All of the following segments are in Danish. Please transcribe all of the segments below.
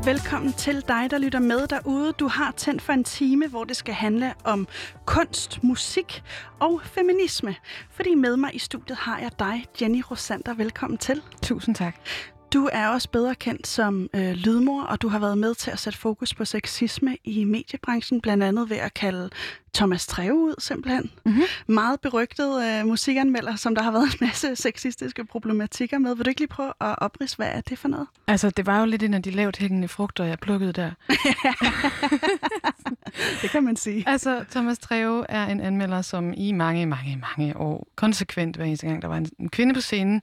Og velkommen til dig, der lytter med derude. Du har tændt for en time, hvor det skal handle om kunst, musik og feminisme. Fordi med mig i studiet har jeg dig, Jenny Rosander. Velkommen til. Tusind tak. Du er også bedre kendt som øh, lydmor, og du har været med til at sætte fokus på sexisme i mediebranchen, blandt andet ved at kalde Thomas Treve ud, simpelthen. Mm-hmm. Meget berygtet øh, musikanmelder, som der har været en masse sexistiske problematikker med. Vil du ikke lige prøve at oprise, hvad er det for noget? Altså, det var jo lidt en af de lavt hængende frugter, jeg plukkede der. det kan man sige. Altså, Thomas Treve er en anmelder, som i mange, mange, mange år, konsekvent hver eneste gang, der var en, en kvinde på scenen,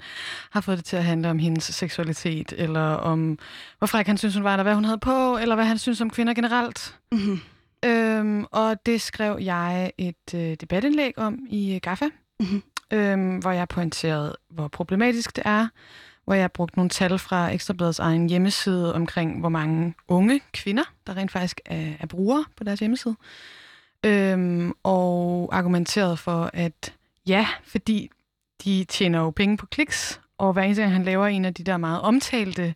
har fået det til at handle om hendes seksualitet, eller om, hvor fræk han synes, hun var, eller hvad hun havde på, eller hvad han synes om kvinder generelt. Mm-hmm. Øhm, og det skrev jeg et øh, debatindlæg om i øh, GAFA, mm-hmm. øhm, hvor jeg pointerede, hvor problematisk det er, hvor jeg brugte nogle tal fra Ekstrabladets egen hjemmeside omkring, hvor mange unge kvinder, der rent faktisk er, er brugere på deres hjemmeside. Øhm, og argumenterede for, at ja, fordi de tjener jo penge på kliks, og hver eneste gang han laver en af de der meget omtalte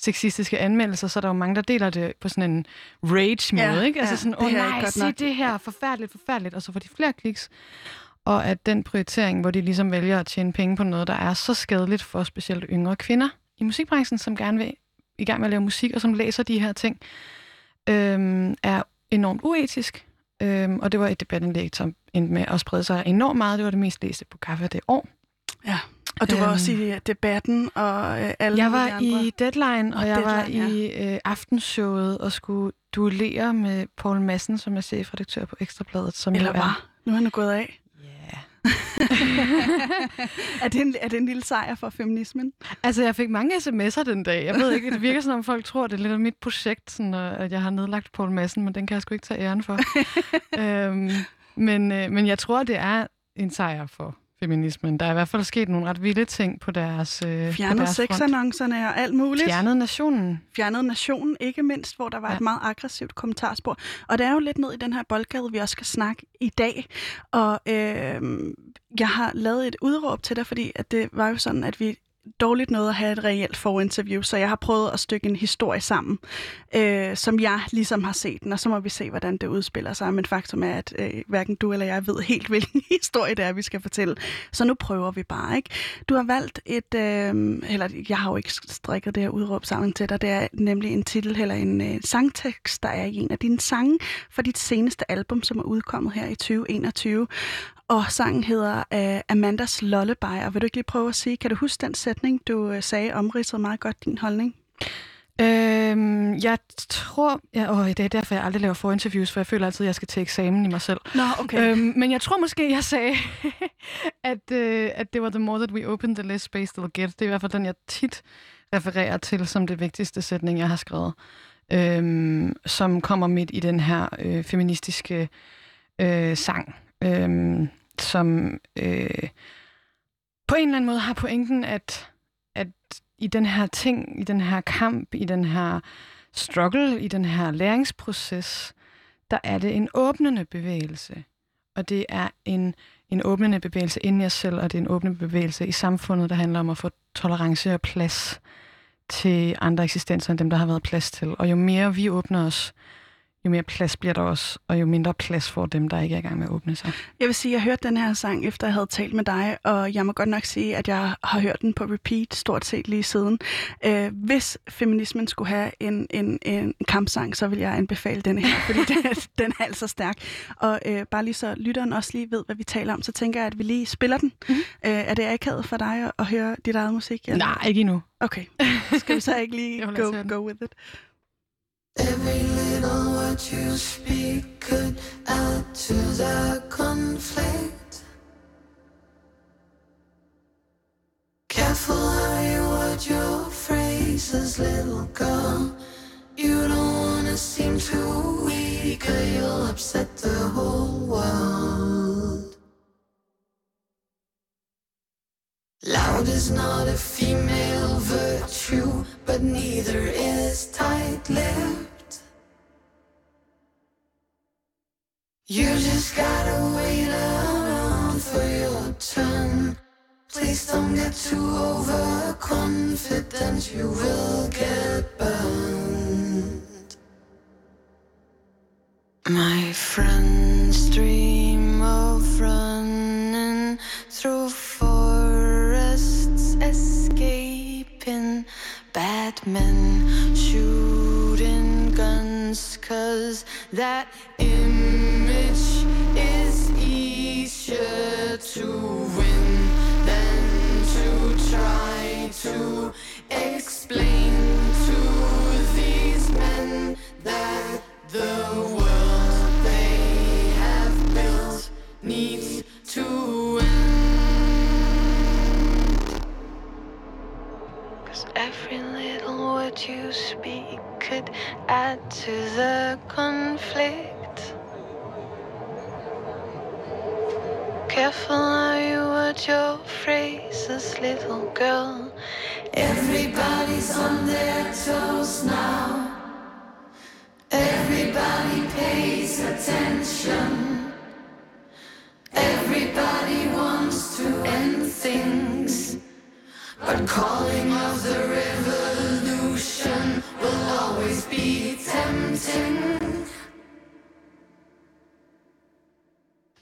sexistiske anmeldelser, så er der jo mange, der deler det på sådan en rage-måde, Ja, ikke? Altså ja, sådan, åh oh, nej, sig nok." det her, forfærdeligt, forfærdeligt, og så får de flere kliks. Og at den prioritering, hvor de ligesom vælger at tjene penge på noget, der er så skadeligt for specielt yngre kvinder i musikbranchen, som gerne vil i gang med at lave musik, og som læser de her ting, øhm, er enormt uetisk. Øhm, og det var et debatindlæg, som endte med at sprede sig enormt meget. Det var det mest læste på kaffe det år. Ja. Og du var Øhm. også i øh, debatten og øh, alle Jeg var andre. i Deadline, og Og jeg var Deadline, i øh, aftenshowet og skulle duellere med Paul Madsen, som er chefredaktør på Ekstrabladet. Som Eller er, var. Nu er han gået af. Er det, en, er det en lille sejr for feminismen? Altså, jeg fik mange sms'er den dag. Jeg ved ikke, det virker som om folk tror, det er lidt af mit projekt, sådan, at jeg har nedlagt Paul Madsen, men den kan jeg sgu ikke tage æren for. øhm, men, øh, men jeg tror, det er en sejr for feminismen. Der er i hvert fald sket nogle ret vilde ting på deres øh, på Fjernet sexannoncerne og alt muligt. Fjernet nationen. Fjernet nationen, ikke mindst, hvor der var. Ja. et meget aggressivt kommentarspor. Og det er jo lidt ned i den her boldgade, vi også skal snakke i dag. Og øh, jeg har lavet et udråb til dig, fordi at det var jo sådan, at vi dårligt noget at have et reelt forinterview, så jeg har prøvet at stykke en historie sammen, øh, som jeg ligesom har set den, og så må vi se, hvordan det udspiller sig. Men faktum er, at øh, hverken du eller jeg ved helt, hvilken historie det er, vi skal fortælle. Så nu prøver vi bare, ikke? Du har valgt et, øh, eller jeg har jo ikke strikket det her udråb sammen til dig, det er nemlig en titel eller en øh, sangtekst, der er i en af dine sange for dit seneste album, som er udkommet her i 2021. Og sangen hedder uh, Amandas Lullaby, og vil du ikke lige prøve at sige, kan du huske den sætning, du uh, sagde omridsede meget godt din holdning? Øhm, jeg tror... Ja, åh, det er derfor, jeg aldrig laver forinterviews, for jeg føler altid, at jeg skal til eksamen i mig selv. Nå, okay. Øhm, men jeg tror måske, jeg sagde, at, øh, at det var The More That We Open, The Less Space They'll Get. Det er i hvert fald den, jeg tit refererer til som det vigtigste sætning, jeg har skrevet. Øhm, som kommer midt i den her øh, feministiske øh, sang, øhm, som øh, på en eller anden måde har pointen, at, at i den her ting, i den her kamp, i den her struggle, i den her læringsproces, der er det en åbnende bevægelse. Og det er en, en åbnende bevægelse inden i os selv, og det er en åbnende bevægelse i samfundet, der handler om at få tolerance og plads til andre eksistenser, end dem, der har været plads til. Og jo mere vi åbner os, jo mere plads bliver der også, og jo mindre plads får dem, der ikke er i gang med at åbne sig. Jeg vil sige, at jeg hørte den her sang, efter jeg havde talt med dig, og jeg må godt nok sige, at jeg har hørt den på repeat stort set lige siden. Øh, hvis feminismen skulle have en, en, en kampsang, så vil jeg anbefale den her, fordi den, den er altså stærk. Og øh, bare lige så lytteren også lige ved, hvad vi taler om, så tænker jeg, at vi lige spiller den. Mm-hmm. Øh, er det akavet for dig at, at høre dit eget musik? eller? Nej, ikke endnu. Okay, skal vi så ikke lige go, go with it? Every little word you speak could add to the conflict. Careful how you word your phrases, little girl. You don't wanna seem too weak, or you'll upset the whole world. Is not a female virtue, but neither is tight lipped. You just gotta wait around for your turn. Please don't get too overconfident, you will get burned. My friends men, shooting guns, cause that image is easier to win than to try to explain to these men that you speak could add to the conflict. Careful how you word your phrases, little girl. Everybody's on their toes now. Everybody pays attention. Everybody wants to end things. But calling of the revolution will always be tempting.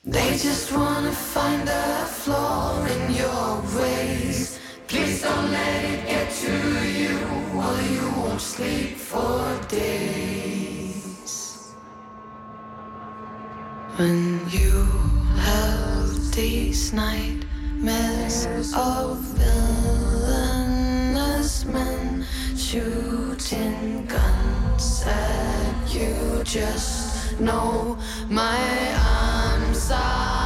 They just wanna find a flaw in your ways. Please don't let it get to you, or you won't sleep for days. When you have these nightmares of villainous men shooting guns at you, just know my arms are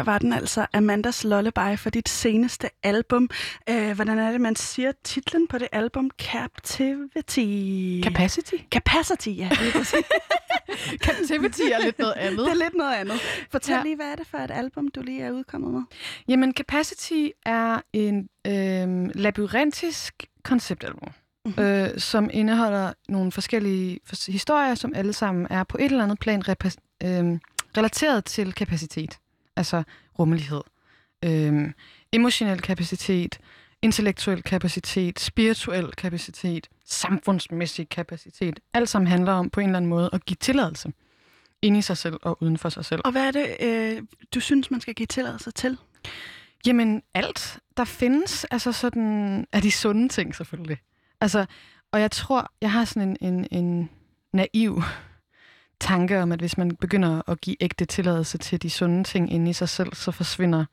her var den altså Amandas Lullaby for dit seneste album. Øh, hvordan er det, man siger titlen på det album? Captivity. Capacity? Capacity, ja. Captivity er lidt noget andet. det er lidt noget andet. Fortæl Ja. lige, hvad er det for et album, du lige er udkommet med? Jamen, Capacity er en øh, labyrintisk konceptalbum, mm-hmm. øh, som indeholder nogle forskellige fors- historier, som alle sammen er på et eller andet plan repas- øh, relateret til kapacitet. Altså rummelighed, øh, emotionel kapacitet, intellektuel kapacitet, spirituel kapacitet, samfundsmæssig kapacitet. Alt sammen handler om på en eller anden måde at give tilladelse ind i sig selv og uden for sig selv. Og hvad er det, øh, du synes, man skal give tilladelse til? Jamen, alt, der findes, altså sådan, er de sunde ting selvfølgelig. Altså, og jeg tror, jeg har sådan en, en, en naiv tanke om, at hvis man begynder at give ægte tilladelse til de sunde ting inde i sig selv, så forsvinder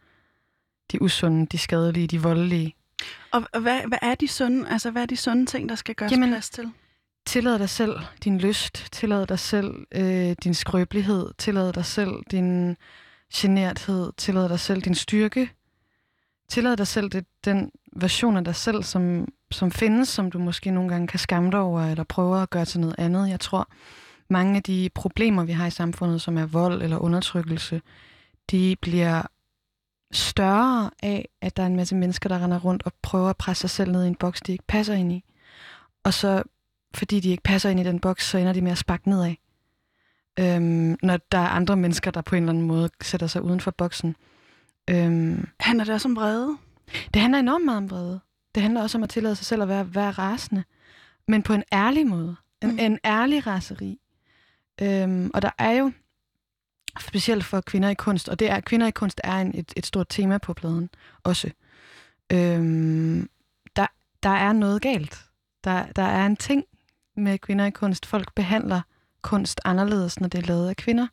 de usunde, de skadelige, de voldelige. Og, og hvad, hvad er de sunde, altså hvad er de sunde ting, der skal gøres Jamen- plads til? Tillad dig selv din lyst, tillad dig selv øh, din skrøbelighed, tillad dig selv din generthed, tillad dig selv din styrke, tillad dig selv det, den version af dig selv, som, som findes, som du måske nogle gange kan skamme dig over, eller prøve at gøre til noget andet. Jeg tror, mange af de problemer, vi har i samfundet, som er vold eller undertrykkelse, de bliver større af, at der er en masse mennesker, der render rundt og prøver at presse sig selv ned i en boks, de ikke passer ind i. Og så fordi de ikke passer ind i den boks, så ender de med at sparke nedad. Øhm, når der er andre mennesker, der på en eller anden måde sætter sig uden for boksen. Øhm, Handler det også om vrede? det handler enormt meget om vrede. Det handler også om at tillade sig selv at være, være rasende. Men på en ærlig måde. En, Mm. en ærlig raseri. Øhm, og der er jo, specielt for kvinder i kunst, og det er, kvinder i kunst er en, et, et stort tema på pladen også. Øhm, der, der er noget galt. Der, der er en ting med kvinder i kunst. Folk behandler kunst anderledes, når det er lavet af kvinder.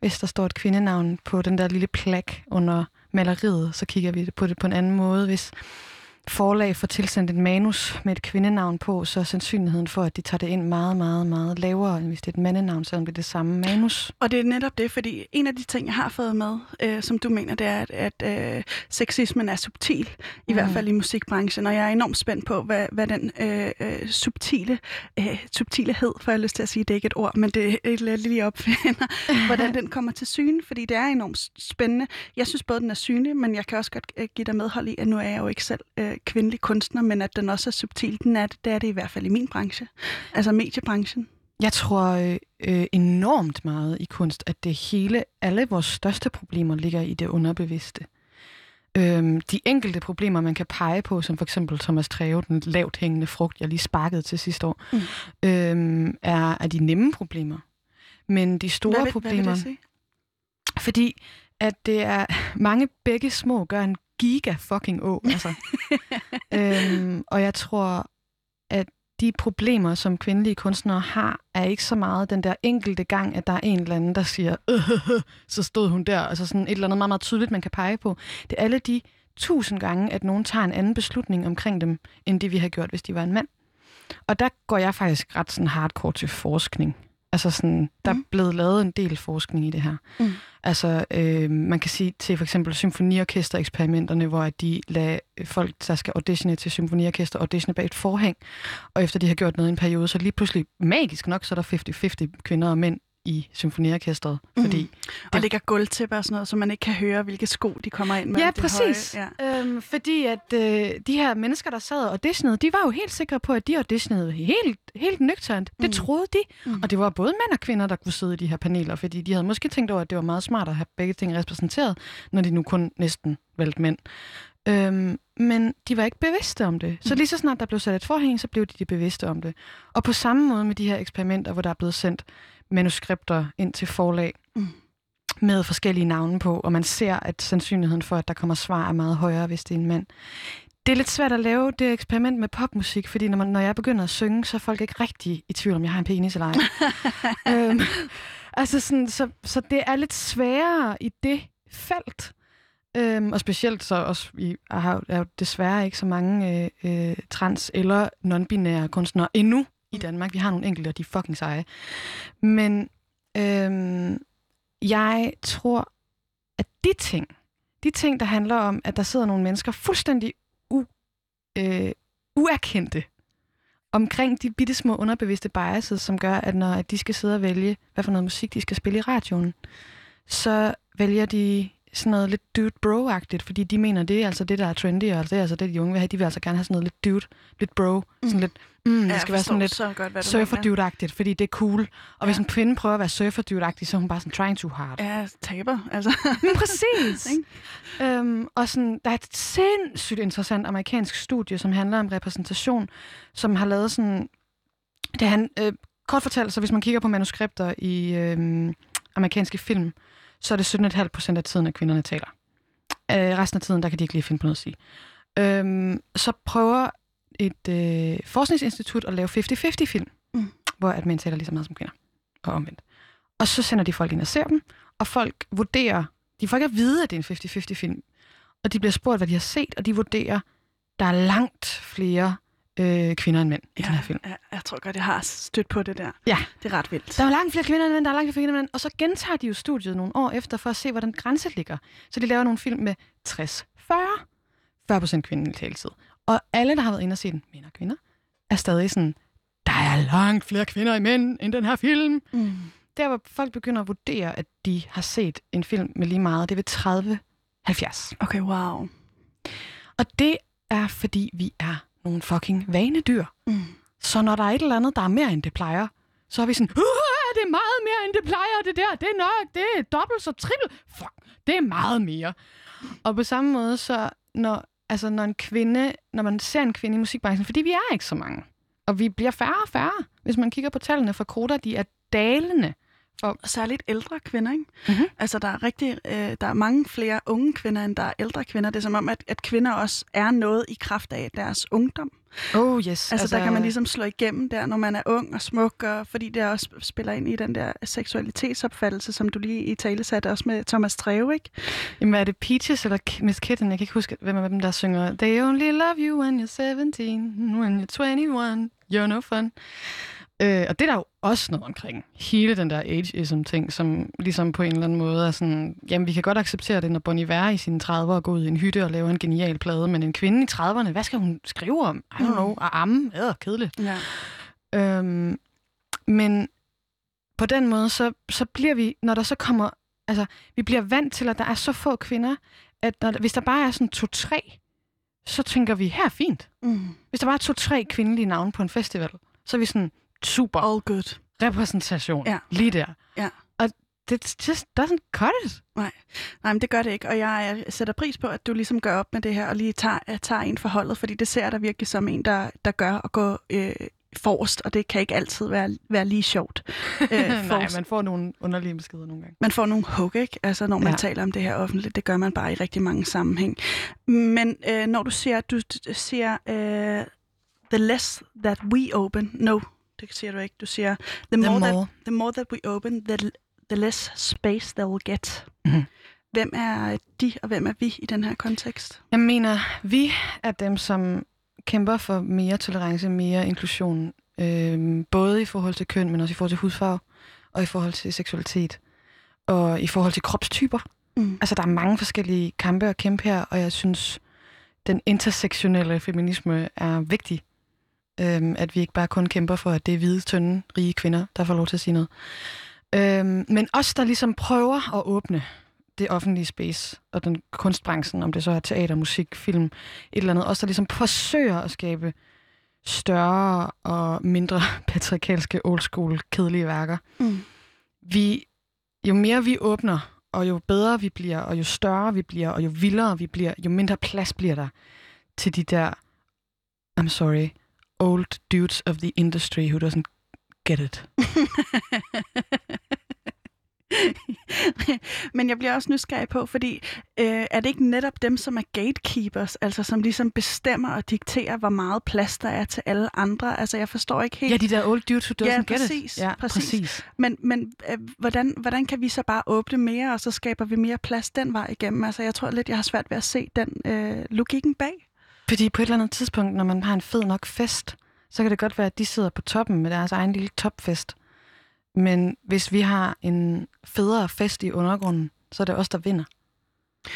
Hvis der står et kvindenavn på den der lille plak under maleriet, så kigger vi på det på en anden måde. Hvis forlag får tilsendt et manus med et kvindenavn på, så er sandsynligheden for, at de tager det ind meget, meget, meget lavere, end hvis det er et mandenavn, selvom det er det samme manus. Og det er netop det, fordi en af de ting, jeg har fået med, øh, som du mener, det er, at, at øh, sexismen er subtil, i Mm. hvert fald i musikbranchen, og jeg er enormt spændt på, hvad, hvad den øh, øh, subtile, øh, subtilehed, for jeg har lyst til at sige, det er ikke et ord, men det er lidt lige opfinder, hvordan den kommer til syne, fordi det er enormt spændende. Jeg synes både, den er synlig, men jeg kan også godt øh, give dig medhold i, at nu er jeg jo ikke selv øh, kvindelig kunstner, men at den også er subtil, den er det, det er det i hvert fald i min branche, altså mediebranchen. Jeg tror øh, øh, enormt meget i kunst, at det hele, alle vores største problemer ligger i det underbevidste. Øhm, de enkelte problemer, man kan pege på, som for eksempel Thomas Treve, den lavt hængende frugt, jeg lige sparkede til sidste år, Mm. mm. øhm, er, er de nemme problemer. Men de store hvad vil, problemer... Hvad vil det sige? Fordi at det er mange begge små gør en giga fucking å. Altså. øhm, og jeg tror, at de problemer, som kvindelige kunstnere har, er ikke så meget den der enkelte gang, at der er en eller anden, der siger, øh, så stod hun der. Altså sådan et eller andet meget, meget tydeligt, man kan pege på. Det er alle de tusind gange, at nogen tager en anden beslutning omkring dem, end det vi har gjort, hvis de var en mand. Og der går jeg faktisk ret sådan hardcore til forskning. Altså sådan, der er Mm. blevet lavet en del forskning i det her. Mm. Altså, øh, man kan sige til for eksempel symfoniorkester-eksperimenterne, hvor de lader folk, der skal auditione til symfoniorkester, auditione bag et forhæng. Og efter de har gjort noget i en periode, så lige pludselig, magisk nok, så er der 50-50 kvinder og mænd i symfoniorkestret. Fordi Mm. Og ligger gulvtæpper og sådan noget, så man ikke kan høre, hvilke sko de kommer ind med. Ja, det præcis. Høje. Ja. Øhm, fordi at øh, de her mennesker, der sad og auditionede, de var jo helt sikre på, at de auditionede helt, helt nøgternt. Det Mm. troede de. Mm. Og det var både mænd og kvinder, der kunne sidde i de her paneler, fordi de havde måske tænkt over, at det var meget smart at have begge ting repræsenteret, når de nu kun næsten valgte mænd. Øhm, men de var ikke bevidste om det. Så Mm. lige så snart der blev sat et forhæng, så blev de, de bevidste om det. Og på samme måde med de her eksperimenter, hvor der er blevet sendt manuskripter ind til forlag, Mm. med forskellige navne på, og man ser, at sandsynligheden for, at der kommer svar, er meget højere, hvis det er en mand. Det er lidt svært at lave det eksperiment med popmusik, fordi når, man, når jeg begynder at synge, så er folk ikke rigtig i tvivl, om jeg har en penis eller ej. øhm, altså sådan, så, så det er lidt sværere i det felt. Øhm, og specielt så også, vi har, er jo desværre ikke så mange øh, øh, trans- eller non-binære kunstnere endnu i Danmark. Vi har nogle enkelte, og de er fucking seje. Men øhm, jeg tror, at de ting, de ting, der handler om, at der sidder nogle mennesker fuldstændig u, øh, uerkendte omkring de bitte små underbevidste biases, som gør, at når at de skal sidde og vælge, hvad for noget musik de skal spille i radioen, så vælger de sådan noget lidt dude bro-agtigt, fordi de mener, det er altså det, der er trendy, og det er altså det, de unge vil have. De vil altså gerne have sådan noget lidt dude, lidt bro, sådan Mm. lidt, mm, det Ja, skal være sådan lidt så godt, surfer dude-agtigt, fordi det er cool. Og ja. hvis en kvinde prøver at være surfer dude-agtig, så er hun bare sådan trying too hard. Ja. Taber, altså. Men præcis. Øhm, og sådan, der er et sindssygt interessant amerikansk studie, som handler om repræsentation, som har lavet sådan... Det han, øh, kort fortalt, så hvis man kigger på manuskripter i øh, amerikanske film, så er det 17,5 procent af tiden, at kvinderne taler. Øh, resten af tiden, der kan de ikke lige finde på noget at sige. Øhm, så prøver et øh, forskningsinstitut at lave 50-50 film, Mm. hvor at mænd taler lige så meget som kvinder, og omvendt. Og så sender de folk ind og ser dem, og folk vurderer, de får ikke at vide, at det er en 50-50 film, og de bliver spurgt, hvad de har set, og de vurderer, der er langt flere øh, kvinder end mænd i Ja, den her film. ja, jeg tror godt, jeg har stødt på det der. Ja. Det er ret vildt. Der er langt flere kvinder end mænd, der er langt flere kvinder end mænd. Og så gentager de jo studiet nogle år efter, for at se, hvordan grænsen ligger. Så de laver nogle film med 60, 40, 40 procent kvindelig taletid. Og alle, der har været inde og se den, mænd og kvinder, er stadig sådan, der er langt flere kvinder i mænd end den her film. Mm. Der, hvor folk begynder at vurdere, at de har set en film med lige meget, det er ved 30, 70. Okay, wow. Og det er, fordi vi er nogle fucking vanedyr. Mm. Så når der er et eller andet, der er mere end det plejer, så er vi sådan, "Uh, det er meget mere end det plejer, det der, det er nok, det er dobbelt så trippel. Fuck, det er meget mere. Og på samme måde, så når, altså når en kvinde, når man ser en kvinde i musikbranchen, fordi vi er ikke så mange, og vi bliver færre og færre. Hvis man kigger på tallene fra Koda, de er dalende Og særligt ældre kvinder, ikke? Mhm. Altså, der er, rigtig, øh, der er mange flere unge kvinder, end der er ældre kvinder. Det er som om, at, at kvinder også er noget i kraft af deres ungdom. Oh yes. Altså, altså, der kan man ligesom slå igennem der, når man er ung og smuk, og fordi det også spiller ind i den der seksualitetsopfattelse, som du lige i tale satte også med Thomas Treve, ikke? Jamen, er det Peaches eller Miss Kitten? Jeg kan ikke huske, hvem af dem, der synger They only love you when you're 17, when you're 21, you're no fun. Øh, og det er der jo også noget omkring. Hele den der ageism-ting, som ligesom på en eller anden måde er sådan, jamen vi kan godt acceptere det, når Bon Iver i sine 30'ere går ud i en hytte og laver en genial plade, men en kvinde i 30'erne, hvad skal hun skrive om? I don't Mm. know, at amme? Ja, kedeligt. Ja. Øhm, men på den måde, så, så bliver vi, når der så kommer, altså, vi bliver vant til, at der er så få kvinder, at når, hvis der bare er sådan to-tre, så tænker vi, her er fint. Mm. Hvis der bare er to-tre kvindelige navne på en festival, så er vi sådan, super All good. repræsentation Ja. lige der. Ja. Og det just doesn't cut it. Nej, men det gør det ikke, og jeg sætter pris på, at du ligesom gør op med det her, og lige tager, tager en forholdet, fordi det ser dig virkelig som en, der, der gør at gå øh, forrest, og det kan ikke altid være, være lige sjovt. Øh, Nej, man får nogle underlige beskeder nogle gange. man får nogle hug, ikke? Altså, når man Ja. taler om det her offentligt. Det gør man bare i rigtig mange sammenhæng. Men øh, når du siger, du du siger, øh, the less that we open, no, det siger du ikke. Du siger, the more, more. That, the more that we open, the, the less space they will get. Mhm. Hvem er de, og hvem er vi i den her kontekst? Jeg mener, vi er dem, som kæmper for mere tolerance, mere inklusion, øh, både i forhold til køn, men også i forhold til hudfarve, og i forhold til seksualitet, og i forhold til kropstyper. Mm. Altså, der er mange forskellige kampe at kæmpe her, og jeg synes, den intersektionelle feminisme er vigtig. Øhm, at vi ikke bare kun kæmper for, at det er hvide, tynde, rige kvinder, der får lov til at sige noget. Øhm, men os, der ligesom prøver at åbne det offentlige space og den kunstbranchen, om det så er teater, musik, film, et eller andet. Os, der ligesom forsøger at skabe større og mindre patriarkalske, old school, kedelige værker. Mm. Vi, jo mere vi åbner, og jo bedre vi bliver, og jo større vi bliver, og jo vildere vi bliver, jo mindre plads bliver der til de der, I'm sorry, old dudes of the industry who doesn't get it. Men jeg bliver også nysgerrig på, fordi øh, er det ikke netop dem, som er gatekeepers, altså som ligesom bestemmer og dikterer, hvor meget plads der er til alle andre? Altså jeg forstår ikke helt. Ja, de der old dudes who doesn't Ja, get præcis, it. Ja, præcis. præcis. Men, men øh, hvordan, hvordan kan vi så bare åbne mere, og så skaber vi mere plads den vej igennem? Altså jeg tror lidt, jeg har svært ved at se den øh, logikken bag. Fordi på et eller andet tidspunkt, når man har en fed nok fest, så kan det godt være, at de sidder på toppen med deres egen lille topfest. Men hvis vi har en federe fest i undergrunden, så er det os, der vinder.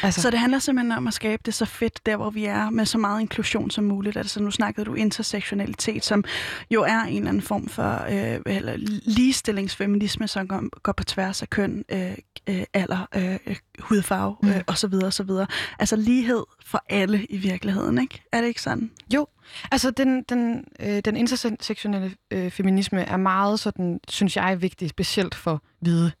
Altså, Så det handler simpelthen om at skabe det så fedt, der hvor vi er, med så meget inklusion som muligt. Altså nu snakkede du intersektionalitet, som jo er en eller anden form for øh, eller ligestillingsfeminisme, som går, går på tværs af køn, øh, øh, alder, øh, hudfarve Mm. øh, osv. osv. Altså lighed for alle i virkeligheden, ikke? Er det ikke sådan? Jo, altså den, den, øh, den intersektionelle øh, feminisme er meget sådan, synes jeg, vigtig, specielt for hvide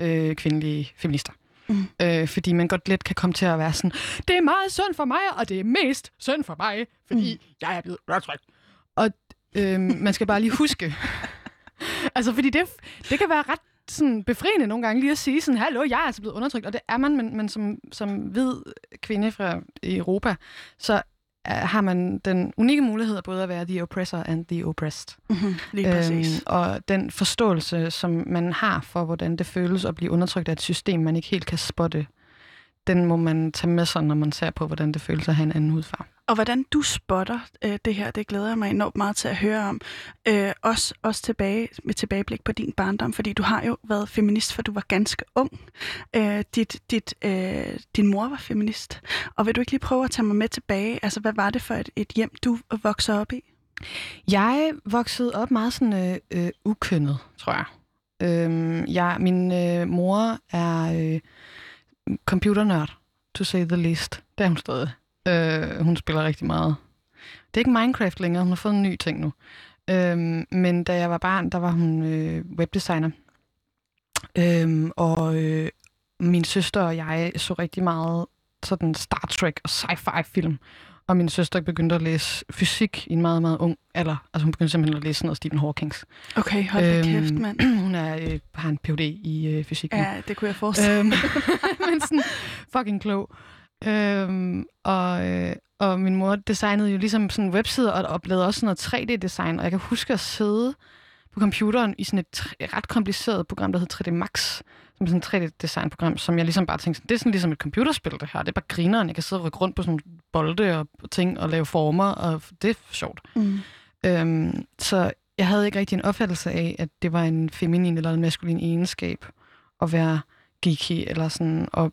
øh, kvindelige feminister. Mm. Øh, fordi man godt let kan komme til at være sådan, det er meget synd for mig, og det er mest synd for mig, fordi mm. jeg er blevet undertrykt. Og øh, man skal bare lige huske, altså fordi det, det kan være ret sådan befriende nogle gange lige at sige sådan, hallo, jeg er altså blevet undertrykt, og det er man, men, men som, som hvid kvinde fra Europa, så har man den unikke mulighed både at være the oppressor and the oppressed. Mm-hmm. Lige præcis. Øhm, og den forståelse, som man har for, hvordan det føles at blive undertrykt af et system, man ikke helt kan spotte, den må man tage med sig, når man ser på, hvordan det føles at have en anden hudfarve. Og hvordan du spotter øh, det her, det glæder jeg mig enormt meget til at høre om. Øh, også, også tilbage, med tilbageblik på din barndom, fordi du har jo været feminist, for du var ganske ung. Øh, dit, dit, øh, din mor var feminist. Og vil du ikke lige prøve at tage mig med tilbage? Altså, hvad var det for et, et hjem, du voksede op i? Jeg voksede op meget sådan øh, øh, ukønnet, tror jeg. Øh, jeg min øh, mor er øh, computernørd, to say the least. Det er hun stadig. Øh, hun spiller rigtig meget. Det er ikke Minecraft længere, hun har fået en ny ting nu. Øhm, men da jeg var barn, der var hun øh, webdesigner. Øhm, og øh, min søster og jeg så rigtig meget sådan Star Trek og sci-fi film. og min søster begyndte at læse fysik i en meget, meget ung alder. Altså hun begyndte simpelthen at læse noget Stephen Hawkings. Okay, hold da Øhm, kæft, mand. hun er, øh, har en Ph.D. i øh, fysik. Ja, det kunne jeg forestille Øhm, men sådan fucking klog. Øhm, og, øh, og min mor designede jo ligesom sådan websider og, og lavede også sådan noget 3D-design. Og jeg kan huske at sidde på computeren i sådan et ret kompliceret program, der hedder 3D Max, som er sådan et 3D-design-program, som jeg ligesom bare tænkte, sådan, det er sådan ligesom et computerspil, det her. Det er bare grineren. Jeg kan sidde og rykke rundt på sådan nogle bolde og ting og lave former, og det er sjovt. Mm. Øhm, så jeg havde ikke rigtig en opfattelse af, at det var en feminin eller en maskulin egenskab at være geeky, eller sådan, og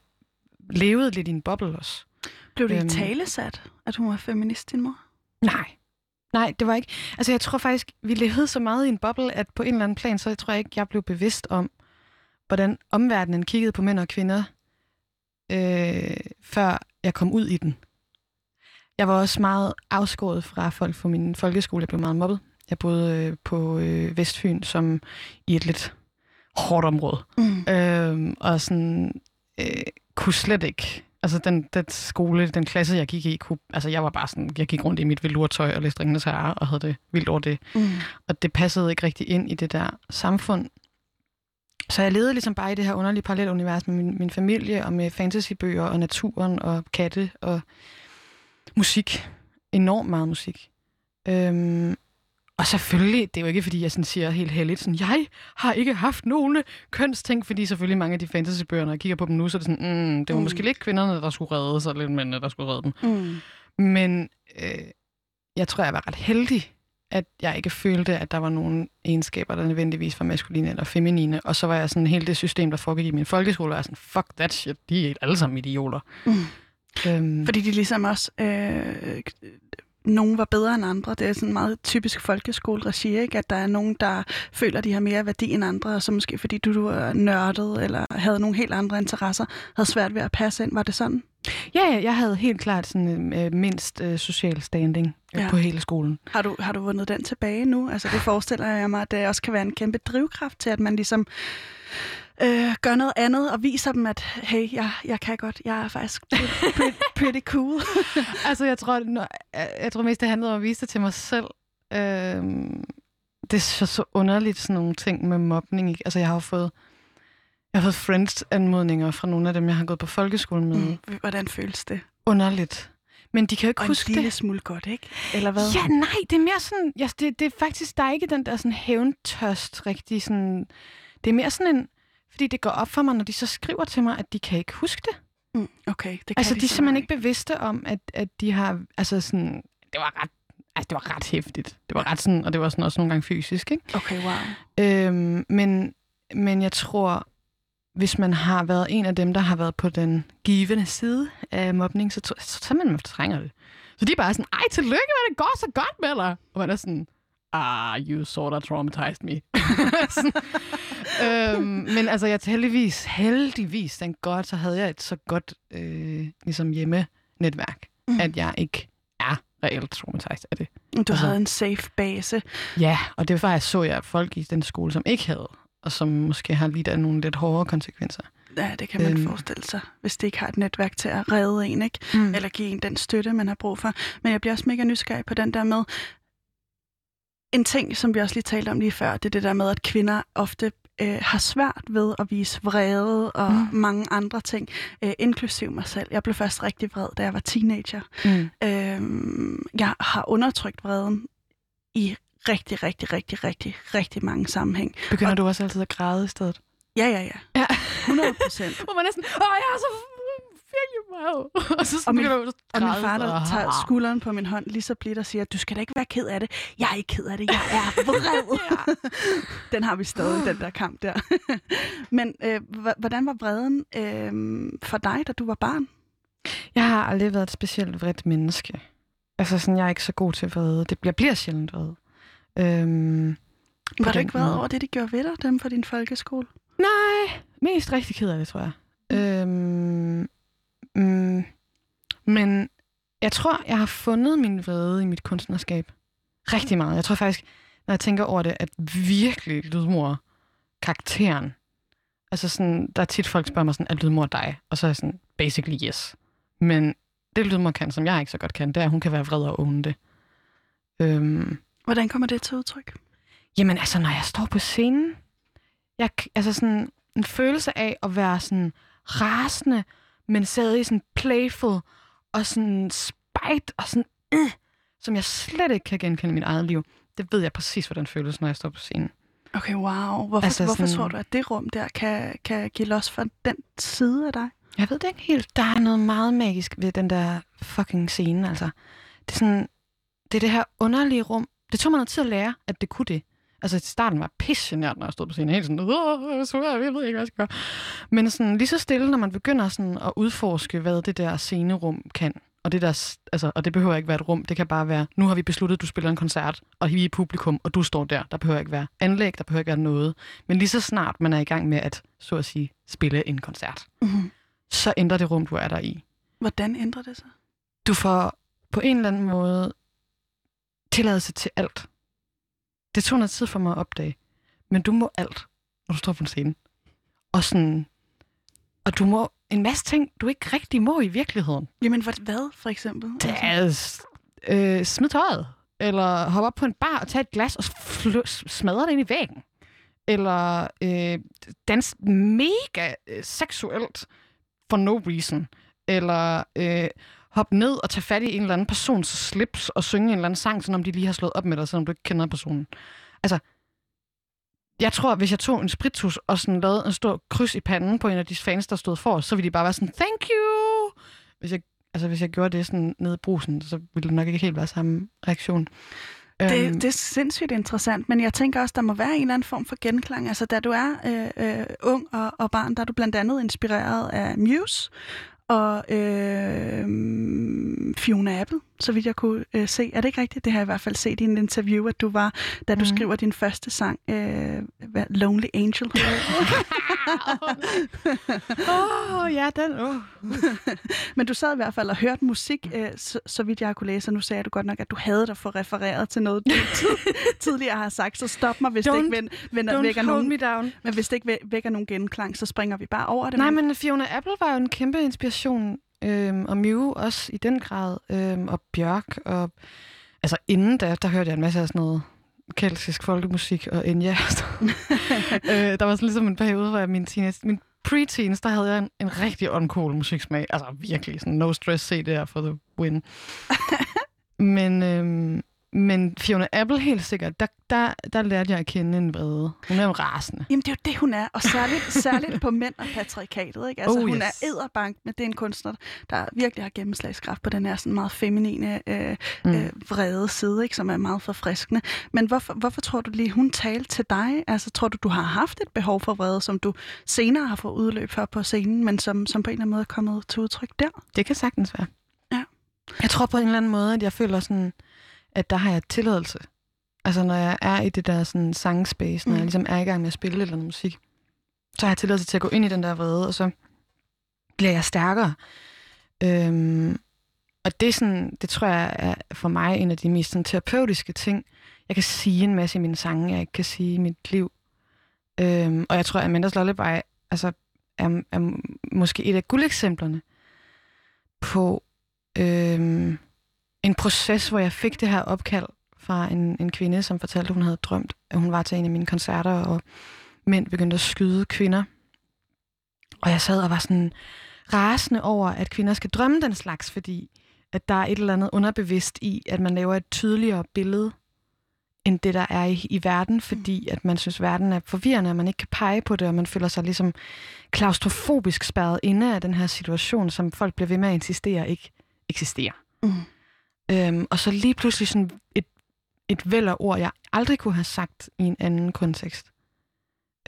levede lidt i en boble også. Blev det Øhm. talesat, at hun var feminist, din mor? Nej. Nej, det var ikke. Altså, jeg tror faktisk, vi levede så meget i en boble, at på en eller anden plan, så jeg tror jeg ikke, jeg blev bevidst om, hvordan omverdenen kiggede på mænd og kvinder, øh, før jeg kom ud i den. Jeg var også meget afskåret fra folk fra min folkeskole. Jeg blev meget mobbet. Jeg boede øh, på øh, Vestfyn, som i et lidt hårdt område. Mm. Øhm, og sådan øh, kunne slet ikke... Altså den, den skole, den klasse, jeg gik i, kunne, altså jeg var bare sådan, jeg gik rundt i mit velurtøj og læste Ringenes Herre og havde det vildt over det. Mm. Og det passede ikke rigtig ind i det der samfund. Så jeg levede ligesom bare i det her underlige parallelunivers med min, min familie og med fantasybøger og naturen og katte og musik. Enormt meget musik. Øhm, og selvfølgelig, det er jo ikke, fordi jeg sådan siger helt heldigt, sådan, jeg har ikke haft nogen kønsting, fordi selvfølgelig mange af de fantasybøger, når jeg kigger på dem nu, så er det sådan, mm, det var Mm. måske lidt kvinderne, der skulle redde sig, lidt mændene, der skulle redde dem. Mm. Men øh, jeg tror, jeg var ret heldig, at jeg ikke følte, at der var nogle egenskaber, der nødvendigvis var maskuline eller feminine. Og så var jeg sådan, hele det system, der foregik i min folkeskole, var jeg sådan, fuck that shit, de er alle sammen idioter. Mm. Øhm, Fordi de ligesom også... Øh, nogen var bedre end andre. Det er sådan meget typisk folkeskoleregi, ikke? At der er nogen, der føler, de har mere værdi end andre, og så måske fordi du, du er nørdet, eller havde nogle helt andre interesser, havde svært ved at passe ind. Var det sådan? ja, ja, jeg havde helt klart sådan øh, mindst øh, social standing øh, Ja. på hele skolen. Har du, har du vundet den tilbage nu? Altså det forestiller jeg mig, at det også kan være en kæmpe drivkraft til, at man ligesom øh, gør noget andet og viser dem, at hey, jeg, jeg kan godt. Jeg er faktisk pretty, pretty cool. altså, jeg tror, når, jeg, tror mest, det handlede om at vise det til mig selv. Øhm, det er så, så underligt, sådan nogle ting med mobning. Ikke? Altså, jeg har jo fået, jeg har fået friends-anmodninger fra nogle af dem, jeg har gået på folkeskolen med. Mm. Hvordan føles det? Underligt. Men de kan jo ikke Og en huske lille det. smule godt, ikke? Eller hvad? Ja, nej, det er mere sådan, ja, det, det er faktisk, der er ikke den der sådan hævntørst rigtig sådan, det er mere sådan en, fordi det går op for mig, når de så skriver til mig, at de kan ikke huske det. Mm, okay, det kan Altså, de, de er så simpelthen ikke bevidste om, at, at de har, altså sådan, det var ret, altså det var ret hæftigt. Det var ret sådan, og det var sådan også nogle gange fysisk, ikke? Okay, wow. Øhm, men, men jeg tror, hvis man har været en af dem, der har været på den givende side af mobning, så, så, så man, man trænger det. Så de er bare sådan, ej, tillykke med det går så godt med dig. Og man er sådan, ah, you sort of traumatized me. sådan, øhm, men altså, jeg heldigvis, heldigvis, den godt, så havde jeg et så godt øh, ligesom hjemme-netværk, Mm. at jeg ikke er reelt traumatized af det. Du altså- havde en safe base. Ja, og det var faktisk så jeg folk i den skole, som ikke havde, og som måske har lidt af nogle lidt hårdere konsekvenser. Ja, det kan man Øhm. forestille sig, hvis de ikke har et netværk til at redde en, ikke? Mm. Eller give en den støtte, man har brug for. Men jeg bliver også mega nysgerrig på den der med, en ting, som vi også lige talte om lige før, det er det der med, at kvinder ofte øh, har svært ved at vise vrede og mm. Mange andre ting, øh, inklusiv mig selv. Jeg blev først rigtig vred, da jeg var teenager. Mm. Øh, jeg har undertrykt vreden i rigtig, rigtig, rigtig, rigtig, rigtig mange sammenhæng. Begynder og... du også altid at græde i stedet? Ja, ja, ja. Ja. 100 procent. Hvor man er sådan, åh, jeg er så virkelig meget. og så Og min- Og min far, der og- tager skulderen på min hånd lige så blidt og siger, du skal da ikke være ked af det. Jeg er ikke ked af det, jeg er vred. den har vi stadig, den der kamp der. Men øh, hvordan var vreden øh, for dig, da du var barn? Jeg har aldrig været et specielt vredt menneske. Altså sådan, jeg er ikke så god til vrede. Det, jeg bliver sjældent vred. Øhm, Var du ikke vred over det, de gjorde ved dig, dem fra din folkeskole? Nej, mest rigtig ked af det, tror jeg. Øhm, mm, men jeg tror, jeg har fundet min vrede i mit kunstnerskab. Rigtig meget. Jeg tror faktisk, når jeg tænker over det, at virkelig lydmor karakteren. Altså sådan, der er tit folk spørger mig sådan, er lydmor dig? Og så er jeg sådan, basically yes. Men det Lydmor kan, som jeg ikke så godt kan, det er, at hun kan være vred og own det. Øhm, Hvordan kommer det til udtryk? Jamen altså, når jeg står på scenen, jeg, altså sådan en følelse af at være sådan rasende, men stadig sådan playful og sådan spite og sådan, øh, som jeg slet ikke kan genkende i mit eget liv. Det ved jeg præcis, hvordan føles, når jeg står på scenen. Okay, wow. Hvorfor, Altså hvorfor sådan- tror du, at det rum der kan, kan give los for den side af dig? Jeg ved det ikke helt. Der er noget meget magisk ved den der fucking scene, altså. Det er sådan, det er det her underlige rum. Det tog mig noget tid at lære, at det kunne det. Altså, i starten var jeg når jeg stod på scenen. Helt sådan, "Åh, svær, jeg ved ikke, hvad jeg skal gøre. Men sådan, lige så stille, når man begynder sådan at udforske, hvad det der scenerum kan. Og det, der, altså, og det behøver ikke være et rum. Det kan bare være, nu har vi besluttet, at du spiller en koncert, og vi er i publikum, og du står der. Der behøver ikke være anlæg, der behøver ikke være noget. Men lige så snart man er i gang med at, så at sige, spille en koncert, Mm-hmm. så ændrer det rum, du er der i. Hvordan ændrer det sig? Du får på en eller anden måde tilladelse til alt. Det tog noget tid for mig at opdage. Men du må alt, når du står på en scene. Og sådan... Og du må en masse ting, du ikke rigtig må i virkeligheden. Jamen, hvad, for eksempel? Det er s- øh, smid tøjet. Eller hoppe op på en bar og tage et glas og smadre det ind i væggen. Eller øh, dans mega øh, seksuelt for no reason. Eller øh, hoppe ned og tage fat i en eller anden persons slips og synge en eller anden sang, som om de lige har slået op med dig, selvom du ikke kender personen. Altså, jeg tror, hvis jeg tog en spritus og sådan lavede en stor kryds i panden på en af de fans, der stod for, så ville de bare være sådan, thank you! Hvis jeg, altså, hvis jeg gjorde det sådan nede i brusen, så ville det nok ikke helt være samme reaktion. Øhm, Det, det er sindssygt interessant, men jeg tænker også, der må være en eller anden form for genklang. Altså, da du er øh, øh, ung og, og barn, der er du blandt andet inspireret af Muse og øh, Fiona Apple, så vidt jeg kunne øh, se. Er det ikke rigtigt? Det har jeg i hvert fald set i en interview, at du var, da du Mhm. skriver din første sang, øh, hvad, Lonely Angel. Åh, oh, ja, den. Oh. Men du sad i hvert fald og hørte musik, øh, så, så vidt jeg kunne læse, og nu sagde du godt nok, at du havde dig for refereret til noget, du tid, tidligere har sagt, så stop mig, hvis det Don't- ikke ven, ven, Don't vækker nogen, me down. men hvis det ikke væ- vækker nogen genklang, så springer vi bare over det. Nej, men Fiona Apple var jo en kæmpe inspiration, øhm, og Mew også i den grad, øhm, og Bjørk, og altså inden da, der hørte jeg en masse af sådan noget keltisk folkemusik og Enya. øh, der var sådan ligesom en periode, hvor jeg min teenage, min preteens, der havde jeg en, en rigtig uncool musiksmag. Altså virkelig sådan no stress CD'er for the win. men, øhm, men Fiona Apple helt sikkert, der, der, der lærte jeg at kende en vrede. Hun er jo rasende. Jamen, det er jo det, hun er. Og særligt, særligt på mænd og patriarkatet. Ikke? Altså, Oh, hun yes. er æderbank, men det er en kunstner, der virkelig har gennemslagskraft på den her sådan meget feminine, øh, Mm. øh, vrede side, ikke? som er meget forfriskende. Men hvorfor, hvorfor tror du lige, hun talte til dig? Altså, tror du, du har haft et behov for vrede, som du senere har fået udløb for på scenen, men som, som på en eller anden måde er kommet til udtryk der? Det kan sagtens være. Ja. Jeg tror på en eller anden måde, at jeg føler sådan, at der har jeg tilladelse. Altså når jeg er i det der sådan sangspace, når Mm. jeg ligesom er i gang med at spille eller noget musik, så har jeg tilladelse til at gå ind i den der vrede, og så bliver jeg stærkere. Øhm, og det, er sådan, det tror jeg er for mig en af de mest sådan, terapeutiske ting. Jeg kan sige en masse i mine sange, jeg ikke kan sige i mit liv. Øhm, og jeg tror, at Amanda's Lullaby altså, er, er måske et af guldeksemplerne på øhm, en proces, hvor jeg fik det her opkald fra en, en kvinde, som fortalte, at hun havde drømt, at hun var til en af mine koncerter, og mænd begyndte at skyde kvinder. Og jeg sad og var sådan rasende over, at kvinder skal drømme den slags, fordi at der er et eller andet underbevidst i, at man laver et tydeligere billede, end det, der er i, i verden, fordi at man synes, verden er forvirrende, og man ikke kan pege på det, og man føler sig ligesom klaustrofobisk spærret inde af den her situation, som folk bliver ved med at insistere ikke eksisterer. Mm. Øhm, og så lige pludselig sådan et, et væld af ord, jeg aldrig kunne have sagt i en anden kontekst.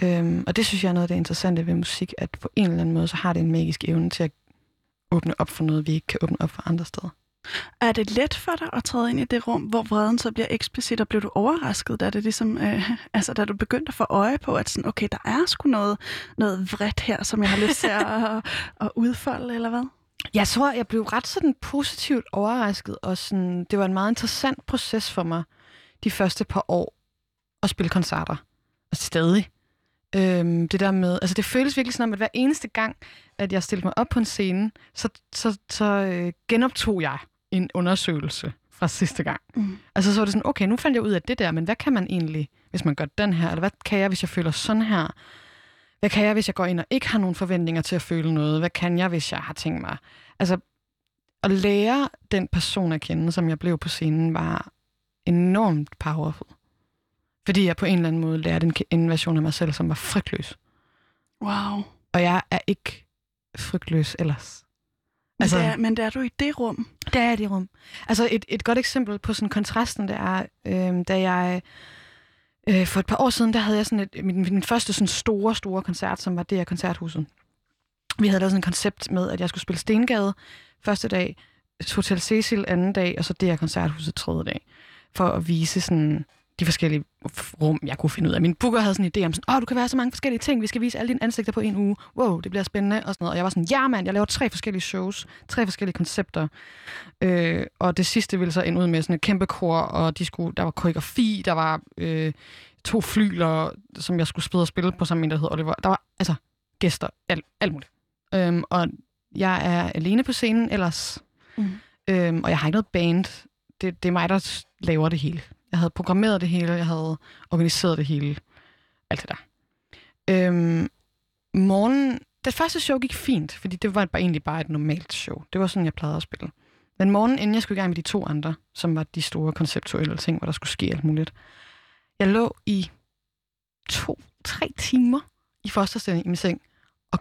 Øhm, og det synes jeg er noget af det interessante ved musik, at på en eller anden måde, så har det en magisk evne til at åbne op for noget, vi ikke kan åbne op for andre steder. Er det let for dig at træde ind i det rum, hvor vreden så bliver eksplicit, og blev du overrasket, da, det ligesom, øh, altså, da du begyndte at få øje på, at sådan, okay, der er sgu noget, noget vredt her, som jeg har lyst til at, at udfolde, eller hvad? Jeg tror, jeg blev ret sådan positivt overrasket, og sådan, det var en meget interessant proces for mig de første par år at spille koncerter. Og stadig. Øhm, det der med, altså det føles virkelig som om, at hver eneste gang, at jeg stillede mig op på en scene, så, så, så øh, genoptog jeg en undersøgelse fra sidste gang. Mm. Altså så var det sådan, okay, nu fandt jeg ud af det der, men hvad kan man egentlig, hvis man gør den her? Eller hvad kan jeg, hvis jeg føler sådan her? Hvad kan jeg, hvis jeg går ind og ikke har nogen forventninger til at føle noget? Hvad kan jeg, hvis jeg har tænkt mig? Altså, at lære den person at kende, som jeg blev på scenen, var enormt powerful. Fordi jeg på en eller anden måde lærte en, en version af mig selv, som var frygtløs. Wow. Og jeg er ikke frygtløs ellers. Men, Altså- altså, det er, men det er du i det rum. Det er det i rum. Altså et, et godt eksempel på sådan kontrasten, det er, øh, da jeg øh, for et par år siden, der havde jeg sådan et, min, min første sådan store, store koncert, som var det her koncerthuset. Vi havde lavet sådan en koncept med, at jeg skulle spille Stengade første dag, Hotel Cecil anden dag, og så det her koncerthuset tredje dag. For at vise sådan de forskellige rum, jeg kunne finde ud af. Min booker havde sådan en idé om sådan, åh, du kan være så mange forskellige ting, vi skal vise alle dine ansigter på en uge. Wow, det bliver spændende, og sådan noget. Og jeg var sådan, ja mand, jeg laver tre forskellige shows, tre forskellige koncepter. Øh, og det sidste ville så ende ud med sådan et kæmpe kor, og de skulle, der var koreografi, der var øh, to flyler, som jeg skulle spille og spille på sammen med en, der hed Oliver. Der var altså gæster, alt, alt muligt. Øhm, og jeg er alene på scenen ellers, Mm. øhm, og jeg har ikke noget band. Det, det er mig, der laver det hele. Jeg havde programmeret det hele, jeg havde organiseret det hele. Alt det der. Øhm, morgen, det første show gik fint, fordi det var bare egentlig bare et normalt show. Det var sådan, jeg plejede at spille. Men morgen, inden jeg skulle i gang med de to andre, som var de store konceptuelle ting, hvor der skulle ske alt muligt, jeg lå i to-tre timer i fosterstilling i min seng, og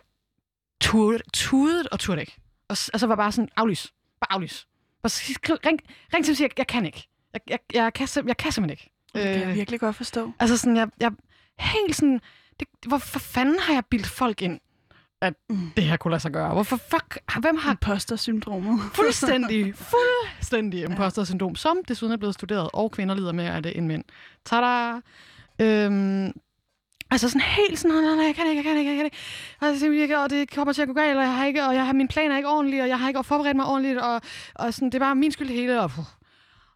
tudede, tudede og turde ikke. Og, og så var bare sådan, aflys. Bare aflys. Bare skriv, ring, ring til mig og jeg, jeg kan ikke. Jeg, jeg, jeg, kan, sim- jeg kan simpelthen ikke. Det kan jeg Øh, virkelig godt forstå. Altså sådan, jeg, jeg helt sådan, det, hvorfor fanden har jeg bildt folk ind, at Mm. det her kunne lade sig gøre? Hvorfor fuck, hvem har Imposter-syndromet. fuldstændig, fuldstændig imposter-syndrom, som desuden er blevet studeret, og kvinder lider mere af det end mænd. Tada! Øhm, altså sådan helt sådan, nej, nej, jeg kan ikke, jeg kan ikke, jeg kan ikke. Simpelthen ikke, og det kommer til at gå galt, og jeg har ikke, og jeg har, min plan er ikke ordentlig, og jeg har ikke forberedt mig ordentligt, og, og sådan, det er bare min skyld hele, og, puh.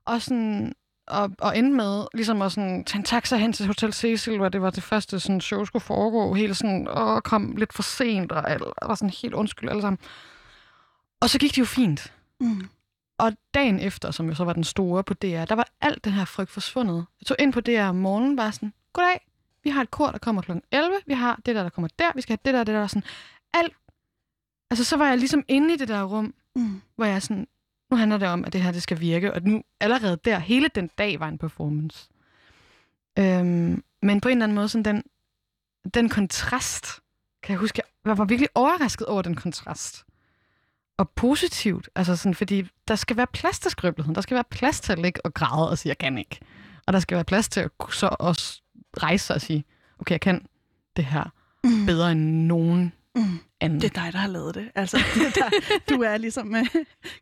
Og sådan, og, og endte med ligesom at sådan, tage en taxa hen til Hotel Cecil, hvor det var det første sådan, show skulle foregå, helt sådan, og kom lidt for sent, og alt, og var sådan helt undskyld alle sammen. Og så gik det jo fint. Mm. Og dagen efter, som jo så var den store på DR, der var alt den her frygt forsvundet. Jeg tog ind på DR om morgenen, bare sådan, goddag, vi har et kor, der kommer kl. 11, vi har det der, der kommer der, vi skal have det der, det der, sådan, alt. Altså, så var jeg ligesom inde i det der rum, Mm. hvor jeg sådan, nu handler det om, at det her, det skal virke, og nu allerede der, hele den dag var en performance. Øhm, men på en eller anden måde, sådan den, den kontrast, kan jeg huske, jeg var virkelig overrasket over den kontrast. Og positivt, altså sådan, fordi der skal være plads til skrøbeligheden, der skal være plads til at ligge og græde og sige, jeg kan ikke. Og der skal være plads til at så også rejse sig og sige, okay, jeg kan det her Mm. bedre end nogen Mm. anden. Det er dig, der har lavet det. Altså, det er der, du er ligesom øh,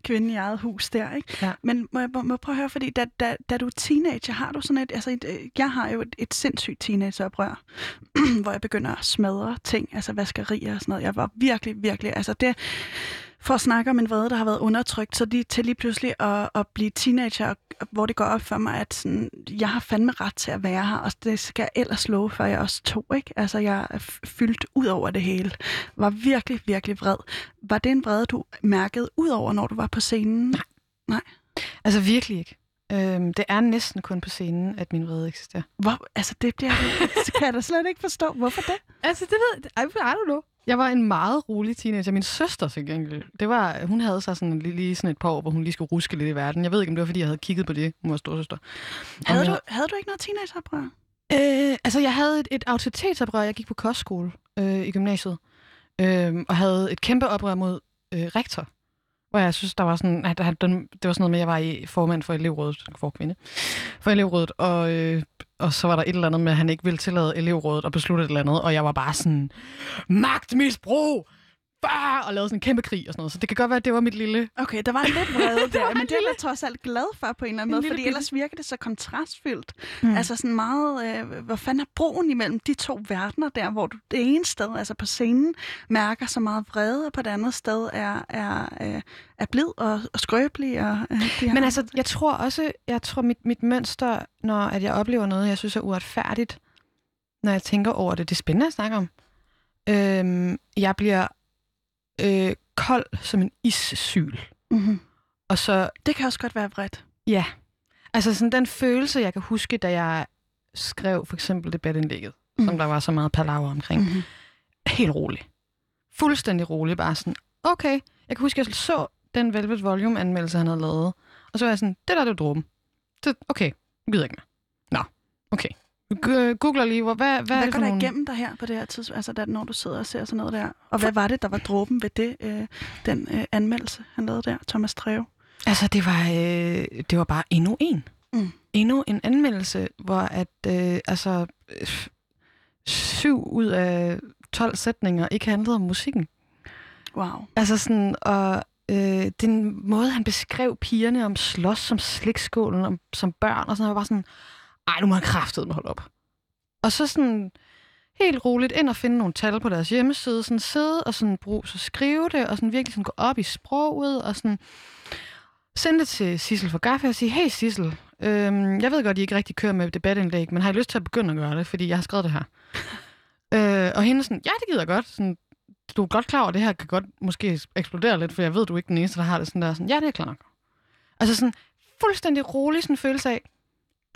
kvinden i eget hus der, ikke? Ja. Men må jeg, må jeg prøve at høre, fordi da, da, da du er teenager, har du sådan et, altså et, øh, jeg har jo et, et sindssygt teenageoprør, hvor jeg begynder at smadre ting, altså vaskerier og sådan noget. Jeg var virkelig, virkelig, altså det, for at snakke om en vrede, der har været undertrykt, så lige, til lige pludselig at, at blive teenager, hvor det går op for mig, at sådan, jeg har fandme ret til at være her, og det skal jeg ellers love, før jeg også tog, ikke? Altså, jeg er fyldt ud over det hele. Var virkelig, virkelig vred. Var det en vrede, du mærkede ud over, når du var på scenen? Nej. Altså virkelig ikke. Øhm, det er næsten kun på scenen, at min vrede eksisterer. Hvor, altså, det, bliver, det kan jeg da slet ikke forstå. Hvorfor det? Altså, det ved jeg. I don't know. Jeg var en meget rolig teenager. Min søster til gengæld, det var, hun havde så sådan lige, lige sådan et par år, hvor hun lige skulle ruske lidt i verden. Jeg ved ikke, om det var, fordi jeg havde kigget på det. Hun var storsøster. Havde Om du, jeg- havde du ikke noget teenageoprør? Øh, altså, jeg havde et, et autoritetsoprør. Jeg gik på kostskole øh, i gymnasiet. Øh, og havde et kæmpe oprør mod øh, rektor. Hvor jeg synes, der var sådan, at der- den, det var sådan noget med, at jeg var i formand for elevrådet, for kvinde, for elevrådet, og, øh, og så var der et eller andet med, at han ikke ville tillade elevrådet at beslutte et eller andet, og jeg var bare sådan, magtmisbrug! Bah! Og lavede sådan en kæmpe krig og sådan noget. Så det kan godt være, at det var mit lille... Okay, der var en lidt vrede der, en men det er jeg trods alt glad for på en eller anden En måde, fordi ellers virker det så kontrastfyldt. Mm. Altså sådan meget, øh, hvor fanden er broen imellem de to verdener der, hvor du det ene sted, altså på scenen, mærker så meget vrede, og på det andet sted er, er, øh, er blid og, og skrøbelig. Og, øh, Men altså, jeg tror også, jeg tror mit, mit mønster, når at jeg oplever noget, jeg synes er uretfærdigt, når jeg tænker over det. Det er spændende at snakke om. Øhm, jeg bliver øh, kold som en issyl. Mm-hmm. Og så, Det kan også godt være vredt. ja. Altså sådan den følelse, jeg kan huske, da jeg skrev for eksempel debatindlægget, mm. som Mm. der var så meget palaver omkring. Mm-hmm. Helt rolig. Fuldstændig rolig. Bare sådan, okay. Jeg kan huske, jeg så den Velvet Volume-anmeldelse, han havde lavet. Og så var jeg sådan, det der, det er dråben. Det, okay, nu gider jeg ikke mere. Nå, okay. Gu- Googler lige, hvor, hvad, hvad, Hvad, er det går der igennem dig her på det her tidspunkt, altså da, når du sidder og ser sådan noget der? Og hvad var det, der var dråben ved det, øh, den øh, anmeldelse, han lavede der, Thomas Treve? Altså, det var, øh, det var bare endnu en. Mm. Endnu en anmeldelse, hvor at, øh, altså, øh, syv ud af 12 sætninger ikke handlede om musikken. Wow. Altså sådan, og øh, den måde, han beskrev pigerne om slås som slikskålen, om, som børn, og sådan noget, var bare sådan, ej, nu må han kraftedeme holde op. Og så sådan, helt roligt ind og finde nogle tal på deres hjemmeside, sådan sidde og sådan bruge, så skrive det, og sådan virkelig sådan gå op i sproget, og sådan sende det til Sissel for Gaffe og sige, hey Sissel, øhm, jeg ved godt, I ikke rigtig kører med debatindlæg, men har I lyst til at begynde at gøre det, fordi jeg har skrevet det her. øh, og hende sådan, ja, det gider jeg godt. Sådan, du er godt klar over, at det her kan godt måske eksplodere lidt, for jeg ved, du er ikke den eneste, der har det sådan der. Sådan, ja, det er klar nok. Altså sådan fuldstændig rolig sådan følelse af,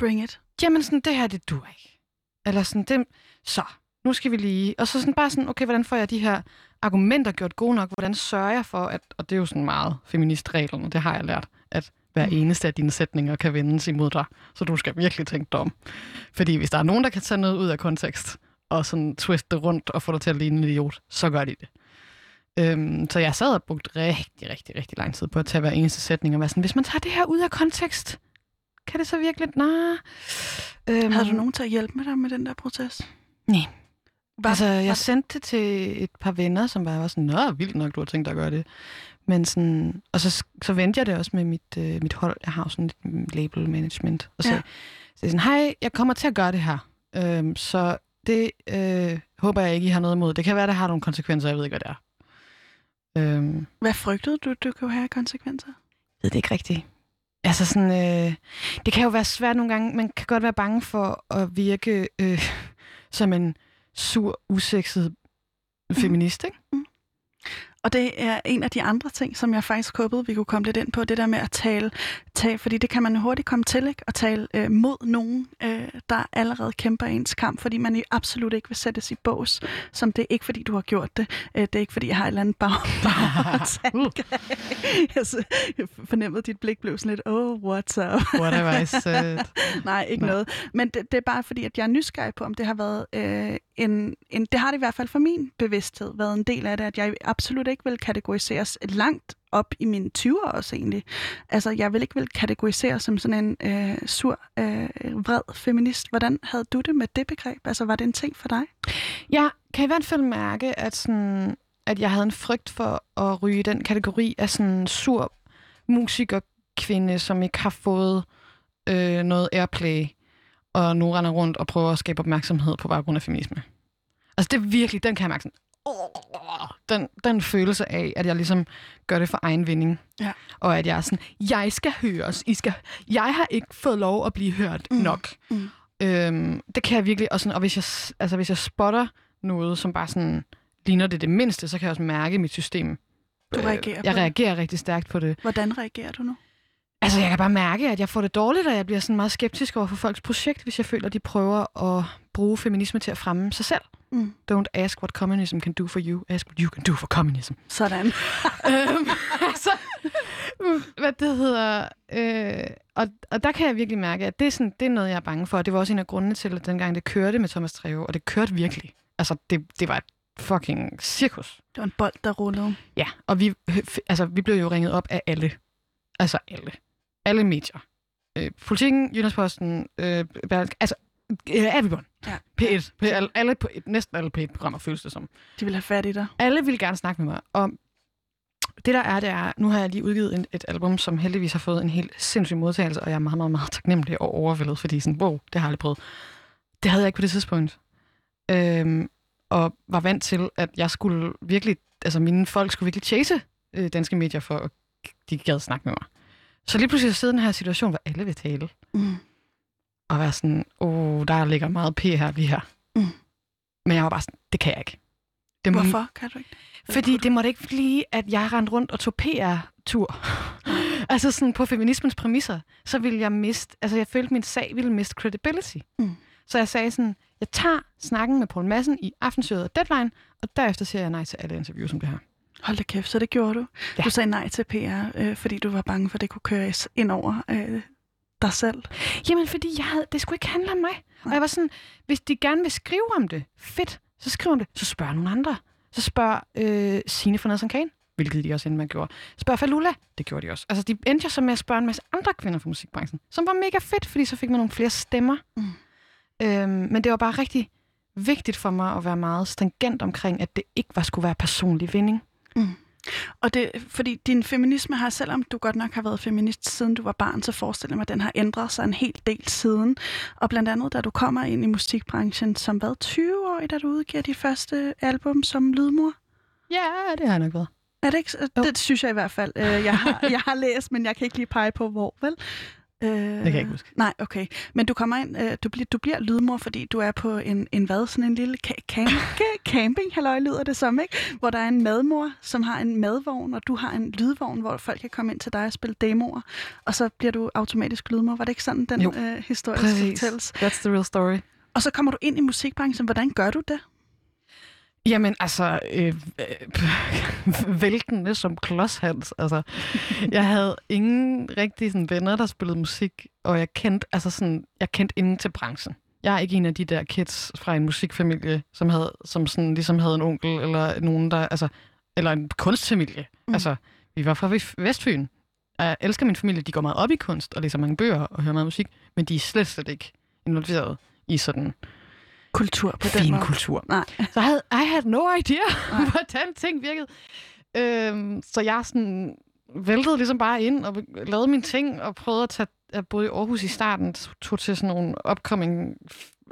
Bring it. jamen sådan, det her, det du ikke. Eller sådan, det, så, nu skal vi lige. Og så sådan bare sådan, okay, hvordan får jeg de her argumenter gjort gode nok? Hvordan sørger jeg for, at, og det er jo sådan meget feministreglen, og det har jeg lært, at hver eneste af dine sætninger kan vendes imod dig. Så du skal virkelig tænke dig om. Fordi hvis der er nogen, der kan tage noget ud af kontekst, og sådan twiste det rundt og få dig til at ligne en idiot, så gør de det. Øhm, så jeg sad og brugte rigtig, rigtig, rigtig lang tid på at tage hver eneste sætning og være sådan, hvis man tager det her ud af kontekst, kan det så virkelig... Nej. Øhm, Havde du nogen til at hjælpe med dig med den der proces? Nej. Altså, jeg det- sendte det til et par venner, som bare var sådan, Nå, vildt nok, du har tænkt dig at gøre det. Men sådan, og så, så vendte jeg det også med mit, øh, mit hold. Jeg har jo sådan et label management. Og så, Ja. så jeg sådan, hej, jeg kommer til at gøre det her. Øhm, så det øh, håber jeg ikke, I har noget imod. Det kan være, det har nogle konsekvenser, jeg ved ikke, hvad det er. Øhm, Hvad frygtede du, du kunne have konsekvenser? ved det ikke rigtigt. Altså sådan, øh, det kan jo være svært nogle gange. Man kan godt være bange for at virke øh, som en sur, usekset feminist, ikke? Og det er en af de andre ting, som jeg faktisk håbede, vi kunne komme lidt ind på, det der med at tale, tale fordi det kan man jo hurtigt komme til, ikke? at tale øh, mod nogen, øh, der allerede kæmper ens kamp, fordi man absolut ikke vil sættes i bås, som det er ikke, fordi du har gjort det. Øh, det er ikke, fordi jeg har et eller andet bag, bagtanke. jeg fornemmede, at dit blik blev sådan lidt, oh, what's up? Whatever I said. Nej, ikke Nej. noget. Men det, det er bare fordi, at jeg er nysgerrig på, om det har været øh, en, en... Det har det i hvert fald for min bevidsthed været en del af det, at jeg absolut ikke vil kategoriseres langt op i mine 20'er også egentlig. Altså, jeg vil ikke vil kategoriseres som sådan en øh, sur, øh, vred feminist. Hvordan havde du det med det begreb? Altså, var det en ting for dig? Jeg kan i hvert fald mærke, at, sådan, at jeg havde en frygt for at ryge den kategori af sådan sur musikerkvinde, som ikke har fået øh, noget airplay, og nu render rundt og prøver at skabe opmærksomhed på baggrund af feminisme. Altså det er virkelig, den kan jeg mærke sådan, åh, den, den følelse af, at jeg ligesom gør det for egen vinding. Ja. Og at jeg er sådan, jeg skal høres, I skal, jeg har ikke fået lov at blive hørt Mm. nok. Mm. Øhm, det kan jeg virkelig, og, sådan, og hvis, jeg, altså, hvis jeg spotter noget, som bare sådan ligner det det mindste, så kan jeg også mærke mit system. Du øh, reagerer Jeg på det. reagerer rigtig stærkt på det. Hvordan reagerer du nu? Altså, jeg kan bare mærke, at jeg får det dårligt, og jeg bliver sådan meget skeptisk over for folks projekt, hvis jeg føler, at de prøver at bruge feminisme til at fremme sig selv. Mm. Don't ask what communism can do for you, ask what you can do for communism. Sådan. øhm, altså, hvad det hedder. Øh, og, og der kan jeg virkelig mærke, at det er, sådan, det er noget, jeg er bange for. Og det var også en af grundene til, at dengang det kørte med Thomas Treve, og det kørte virkelig. Altså, det, det var et fucking cirkus. Det var en bold, der rullede. Ja, og vi, altså, vi blev jo ringet op af alle. Altså alle. Alle medier. Øh, Politikken, Jyllandsposten, øh, Berlingske, altså øh, everyone. Ja. P1. P- alle, alle, på, næsten alle P1-programmer føles det som. De vil have fat i dig. Alle ville gerne snakke med mig. Og det der er, det er, nu har jeg lige udgivet en, et album, som heldigvis har fået en helt sindssyg modtagelse, og jeg er meget, meget, meget taknemmelig og overvældet, fordi sådan, wow, det har jeg aldrig prøvet. Det havde jeg ikke på det tidspunkt. Øhm, og var vant til, at jeg skulle virkelig, altså mine folk skulle virkelig chase øh, danske medier for, at de gad snakke med mig. Så lige pludselig sidder den her situation, hvor alle vil tale, Mm. og være sådan, åh, oh, der ligger meget P her lige her. Mm. Men jeg var bare sådan, det kan jeg ikke. Det må, Hvorfor kan du ikke? Fordi det måtte ikke blive, at jeg rendte rundt og tog PR-tur. altså sådan på feminismens præmisser, så ville jeg miste, altså jeg følte, at min sag ville miste credibility. Mm. Så jeg sagde sådan, jeg tager snakken med Poul Madsen i aftenshowet og Deadline, og derefter siger jeg nej til alle interviews som det her. Hold da kæft, så det gjorde du. Ja. Du sagde nej til PR, øh, fordi du var bange for, at det kunne køres ind over øh, dig selv. Jamen, fordi jeg havde, det skulle ikke handle om mig. Og Nej. jeg var sådan, hvis de gerne vil skrive om det, fedt, så skriv om det. Så spørg nogle andre. Så spørg øh, Signe fra Nelson Kane, hvilket de også endte med gjorde. Spørg Falula, det gjorde de også. Altså, de endte jo så med at spørge en masse andre kvinder fra musikbranchen, som var mega fedt, fordi så fik man nogle flere stemmer. Mm. Øhm, men det var bare rigtig vigtigt for mig at være meget stringent omkring, at det ikke var skulle være personlig vinding. Og det, fordi din feminisme har, selvom du godt nok har været feminist siden du var barn, så forestiller mig, at den har ændret sig en hel del siden. Og blandt andet, da du kommer ind i musikbranchen som hvad, 20 år, da du udgiver dit første album som lydmor? Ja, det har jeg nok været. Er det ikke? Jo. Det synes jeg i hvert fald. Øh, Jeg har, jeg har læst, men jeg kan ikke lige pege på, hvor, vel? Øh, Det kan jeg ikke huske. Nej, okay. Men du kommer ind, øh, du, bliver, du bliver lydmor, fordi du er på en, en hvad, sådan en lille ca- camp, ca- camping, halløj, lyder det som, ikke? Hvor der er en madmor, som har en madvogn, og du har en lydvogn, hvor folk kan komme ind til dig og spille demoer, og så bliver du automatisk lydmor. Var det ikke sådan, den Jo. øh, historie skal fortælles? That's the real story. Og så kommer du ind i musikbranchen. Hvordan gør du det? Jamen, altså, øh, øh, væltende som klodshals. Altså, jeg havde ingen rigtig sådan, venner, der spillede musik, og jeg kendte, altså sådan, jeg kendte ingen til branchen. Jeg er ikke en af de der kids fra en musikfamilie, som, havde, som sådan, ligesom havde en onkel, eller nogen, der, altså, eller en kunstfamilie. Mm. Altså, vi var fra Vest- Vestfyn. Jeg elsker min familie, de går meget op i kunst, og læser mange bøger og hører meget musik, men de er slet, slet ikke involveret i sådan Kultur på den fin måde? kultur. Nej. Så jeg havde, I had no idea, Nej. hvordan ting virkede. Øhm, så jeg sådan væltede ligesom bare ind og lavede mine ting og prøvede at tage... Jeg boede i Aarhus i starten, tog til sådan nogle upcoming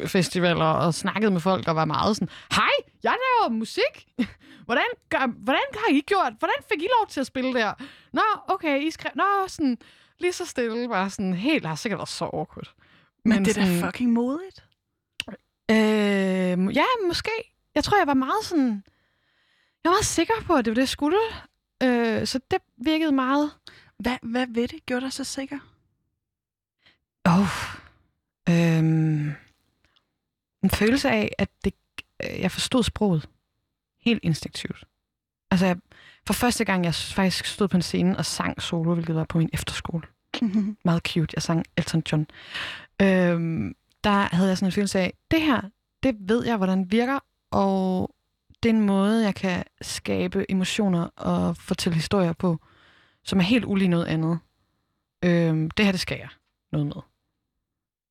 festivaler og snakkede med folk og var meget sådan, hej, jeg laver musik. Hvordan, gør, hvordan har I gjort? Hvordan fik I lov til at spille der? Nå, okay, I skrev... Nå, sådan lige så stille, bare sådan helt... Har sikkert været så awkward. Men, Men det er da fucking modigt. Øh, ja, måske. Jeg tror, jeg var meget sådan... Jeg var meget sikker på, at det var det, jeg skulle. Øh, så det virkede meget... Hvad, hvad ved det gjorde dig så sikker? Oh, øhm, en følelse af, at det, øh, jeg forstod sproget helt instinktivt. Altså, jeg, for første gang, jeg faktisk stod på en scene og sang solo, hvilket var på min efterskole. Meget cute. Jeg sang Elton John. Øhm, der havde jeg sådan en følelse af, det her, det ved jeg, hvordan virker, og det er en måde, jeg kan skabe emotioner og fortælle historier på, som er helt ulig noget andet. Øhm, det her, det skal jeg noget med.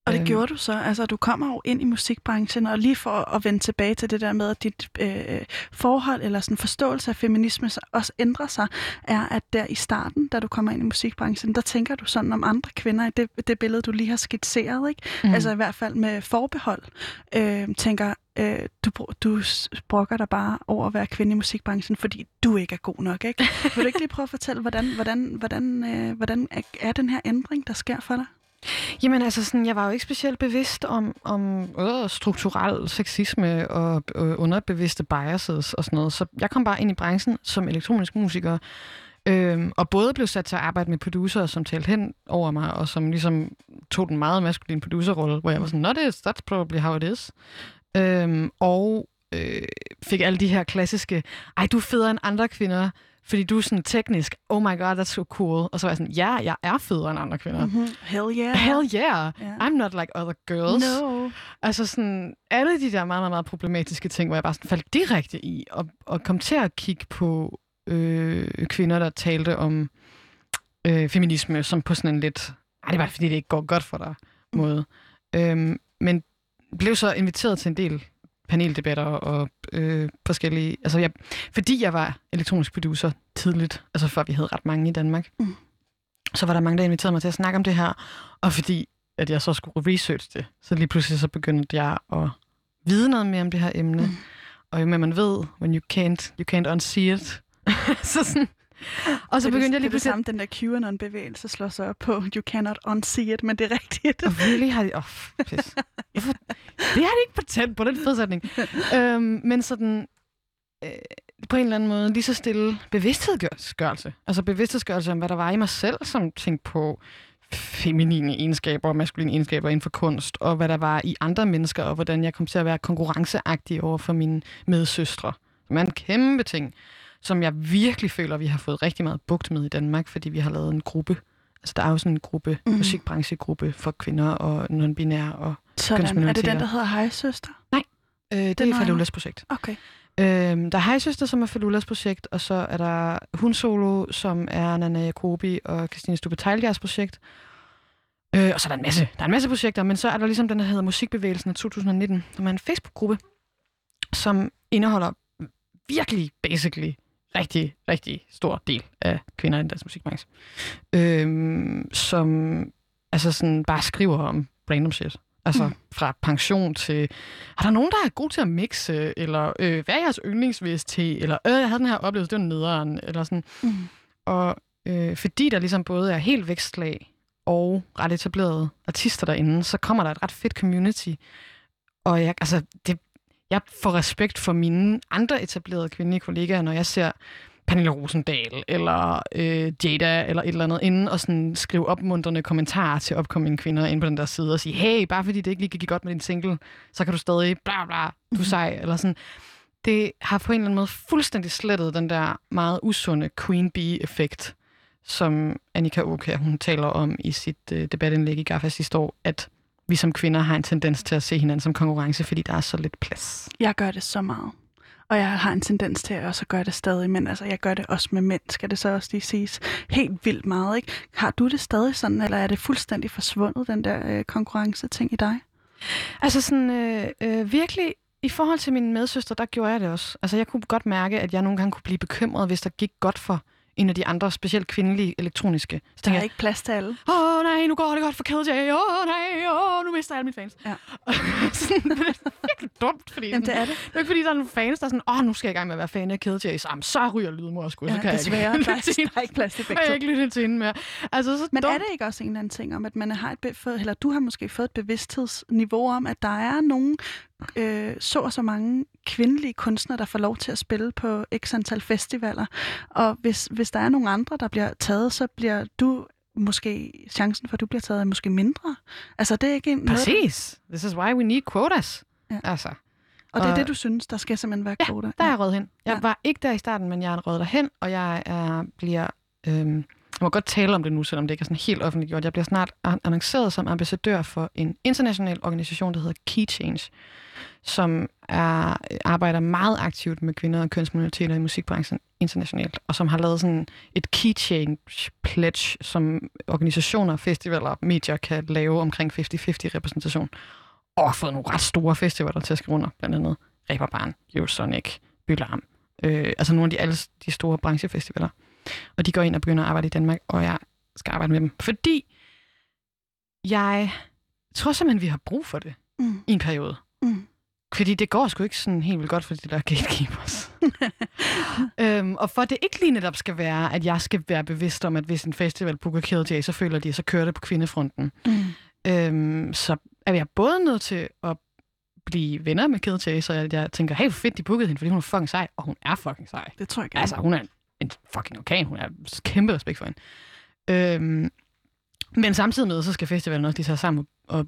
Og det Øhm. gjorde du så. Altså, du kommer jo ind i musikbranchen, og lige for at vende tilbage til det der med, at dit øh, forhold eller sådan forståelse af feminisme så også ændrer sig, er, at der i starten, da du kommer ind i musikbranchen, der tænker du sådan om andre kvinder i det, det billede, du lige har skitseret, ikke? Mm. Altså i hvert fald med forbehold. Øh, tænker, øh, du, du brokker dig bare over at være kvinde i musikbranchen, fordi du ikke er god nok, ikke? Vil du ikke lige prøve at fortælle, hvordan, hvordan, hvordan, øh, hvordan er den her ændring, der sker for dig? Jamen altså, sådan, jeg var jo ikke specielt bevidst om, om øh, strukturel sexisme og øh, underbevidste biases og sådan noget. Så jeg kom bare ind i branchen som elektronisk musiker, øh, og både blev sat til at arbejde med producer, som talte hen over mig, og som ligesom tog den meget maskuline producerrolle, hvor jeg var sådan, no, this, that's probably how it is. Øh, og øh, fik alle de her klassiske, ej, du er federe end andre kvinder, fordi du er sådan teknisk, oh my god, that's so cool. Og så var jeg sådan, ja, jeg er federe end andre kvinder. Mm-hmm. Hell yeah. Hell yeah. Ja. I'm not like other girls. No. Altså sådan, alle de der meget, meget, meget problematiske ting, hvor jeg bare sådan faldt direkte i, og, og kom til at kigge på øh, kvinder, der talte om øh, feminisme, som på sådan en lidt, ej, det er bare fordi, det ikke går godt for dig, måde. Øhm, men blev så inviteret til en del paneldebatter og øh, forskellige... Altså, jeg, fordi jeg var elektronisk producer tidligt, altså før vi havde ret mange i Danmark, Mm. så var der mange, der inviterede mig til at snakke om det her, og fordi at jeg så skulle research det, så lige pludselig så begyndte jeg at vide noget mere om det her emne. Mm. Mm. Og jo mere man ved, when you can't, you can't unsee it, så, sådan, Og så det, begyndte jeg det, lige det, det pludselig... samme, den der QAnon-bevægelse slår sig op på, you cannot unsee it, men det er rigtigt. Og really har de... Oh, pis. Hvorfor? Det har de ikke patent på, den fede sætning. øhm, men sådan... Øh, på en eller anden måde lige så stille bevidsthedsgørelse. Altså bevidsthedsgørelse om, hvad der var i mig selv, som tænkte på feminine egenskaber og maskuline egenskaber inden for kunst, og hvad der var i andre mennesker, og hvordan jeg kom til at være konkurrenceagtig over for mine medsøstre. Som er en kæmpe ting, som jeg virkelig føler, vi har fået rigtig meget bugt med i Danmark, fordi vi har lavet en gruppe. Altså, der er jo sådan en gruppe, mm. musikbranchegruppe for kvinder og non-binære. Og, Sådan. Er det den, der hedder Hej Søster? øh, det Den er Falulas projekt. Okay. Øhm, der er Hejsøster, som er Falulas projekt, og så er der Hun Solo, som er Nana Jacobi og Christine Stube Tejlgers projekt. Øh, og så er der en masse, der er en masse projekter, men så er der ligesom den, der hedder Musikbevægelsen af 2019, som er en Facebook-gruppe, som indeholder virkelig, basically, rigtig, rigtig stor del af kvinder i den danske musikbranche. Øhm, som altså sådan bare skriver om random shit. Altså Mm. fra pension til... Er der nogen, der er god til at mixe? Eller øh, hvad er jeres yndlingsVST? Eller øh, jeg havde den her oplevelse, det var nederen. Eller sådan. Mm. Og øh, fordi der ligesom både er helt vækstlag og ret etablerede artister derinde, så kommer der et ret fedt community. Og jeg, altså, det, jeg får respekt for mine andre etablerede kvindelige kollegaer, når jeg ser Pernille Rosendal eller øh, Jada eller et eller andet inde og sådan skrive opmuntrende kommentarer til opkommende kvinder inde på den der side og sige, hey, bare fordi det ikke lige gik godt med din single, så kan du stadig bla bla, du er sej, eller sådan. Det har på en eller anden måde fuldstændig slettet den der meget usunde queen bee-effekt, som Annika Oka, hun taler om i sit øh, debatindlæg i GAFA sidste år, at vi som kvinder har en tendens til at se hinanden som konkurrence, fordi der er så lidt plads. Jeg gør det så meget. Og jeg har en tendens til at også gøre det stadig, men altså, jeg gør det også med mænd, skal det så også lige siges. Helt vildt meget, ikke? Har du det stadig sådan, eller er det fuldstændig forsvundet, den der øh, konkurrence-ting i dig? Altså sådan øh, øh, virkelig, i forhold til min medsøster, der gjorde jeg det også. Altså jeg kunne godt mærke, at jeg nogle gange kunne blive bekymret, hvis der gik godt for en af de andre, specielt kvindelige elektroniske. Så Der er jeg, ikke plads til alle. åh oh, nej, nu går det godt for KJ, åh oh, nej, åh, oh, nu mister jeg alle mine fans. Ja. sådan, det er virkelig dumt, fordi Jamen, det er det. det er ikke fordi, der er nogle fans, der er sådan, åh, oh, nu skal jeg i gang med at være fan af KJ, så, jamen, så ryger lydmor sgu, så Ja, kan desværre. jeg ikke. Der er, der er ikke plads til begge jeg ikke lytte til hende mere. Altså, så Men dumt. er det ikke også en eller anden ting om, at man har et, eller du har måske fået et bevidsthedsniveau om, at der er nogen øh, så og så mange kvindelige kunstnere, der får lov til at spille på x antal festivaler, og hvis, hvis der er nogle andre, der bliver taget, så bliver du måske, chancen for, at du bliver taget, er måske mindre. Altså, det er ikke en noget, Præcis. This is why we need quotas. Ja. Altså. og det er Og- det, du synes, der skal simpelthen være kvoter. Der er jeg røget hen. Jeg Ja. ja. var ikke der i starten, men jeg er røget derhen, og jeg er, bliver... Øhm, jeg må godt tale om det nu, selvom det ikke er sådan helt offentliggjort. Jeg bliver snart an- annonceret som ambassadør for en international organisation, der hedder Key Change, som er, arbejder meget aktivt med kvinder og kønsminoriteter i musikbranchen internationalt, og som har lavet sådan et Key Change pledge, som organisationer, festivaler og medier kan lave omkring 50-50 repræsentation. Og har fået nogle ret store festivaler til at skrive under, blandt andet Reeperbahn, Eurosonic, Bylarm. Øh, altså nogle af de, alle de store branchefestivaler. Og de går ind og begynder at arbejde i Danmark, og jeg skal arbejde med dem. Fordi jeg tror simpelthen, vi har brug for det Mm, i en periode. Mm. Fordi det går sgu ikke sådan helt vildt godt for de der gatekeepers. øhm, og for det ikke lige netop skal være, at jeg skal være bevidst om, at hvis en festival booker KLJ, så føler de, at så kører det på kvindefronten. Mm. Øhm, så er jeg både nødt til at blive venner med KLJ, så jeg, jeg tænker, hey, hvor fedt, de bookede hende, fordi hun er fucking sej, og hun er fucking sej. Det tror jeg gerne. Altså, hun er en fucking orkan. Hun er kæmpe respekt for hende. Øhm, men samtidig med, så skal festivalen også lige tage sammen og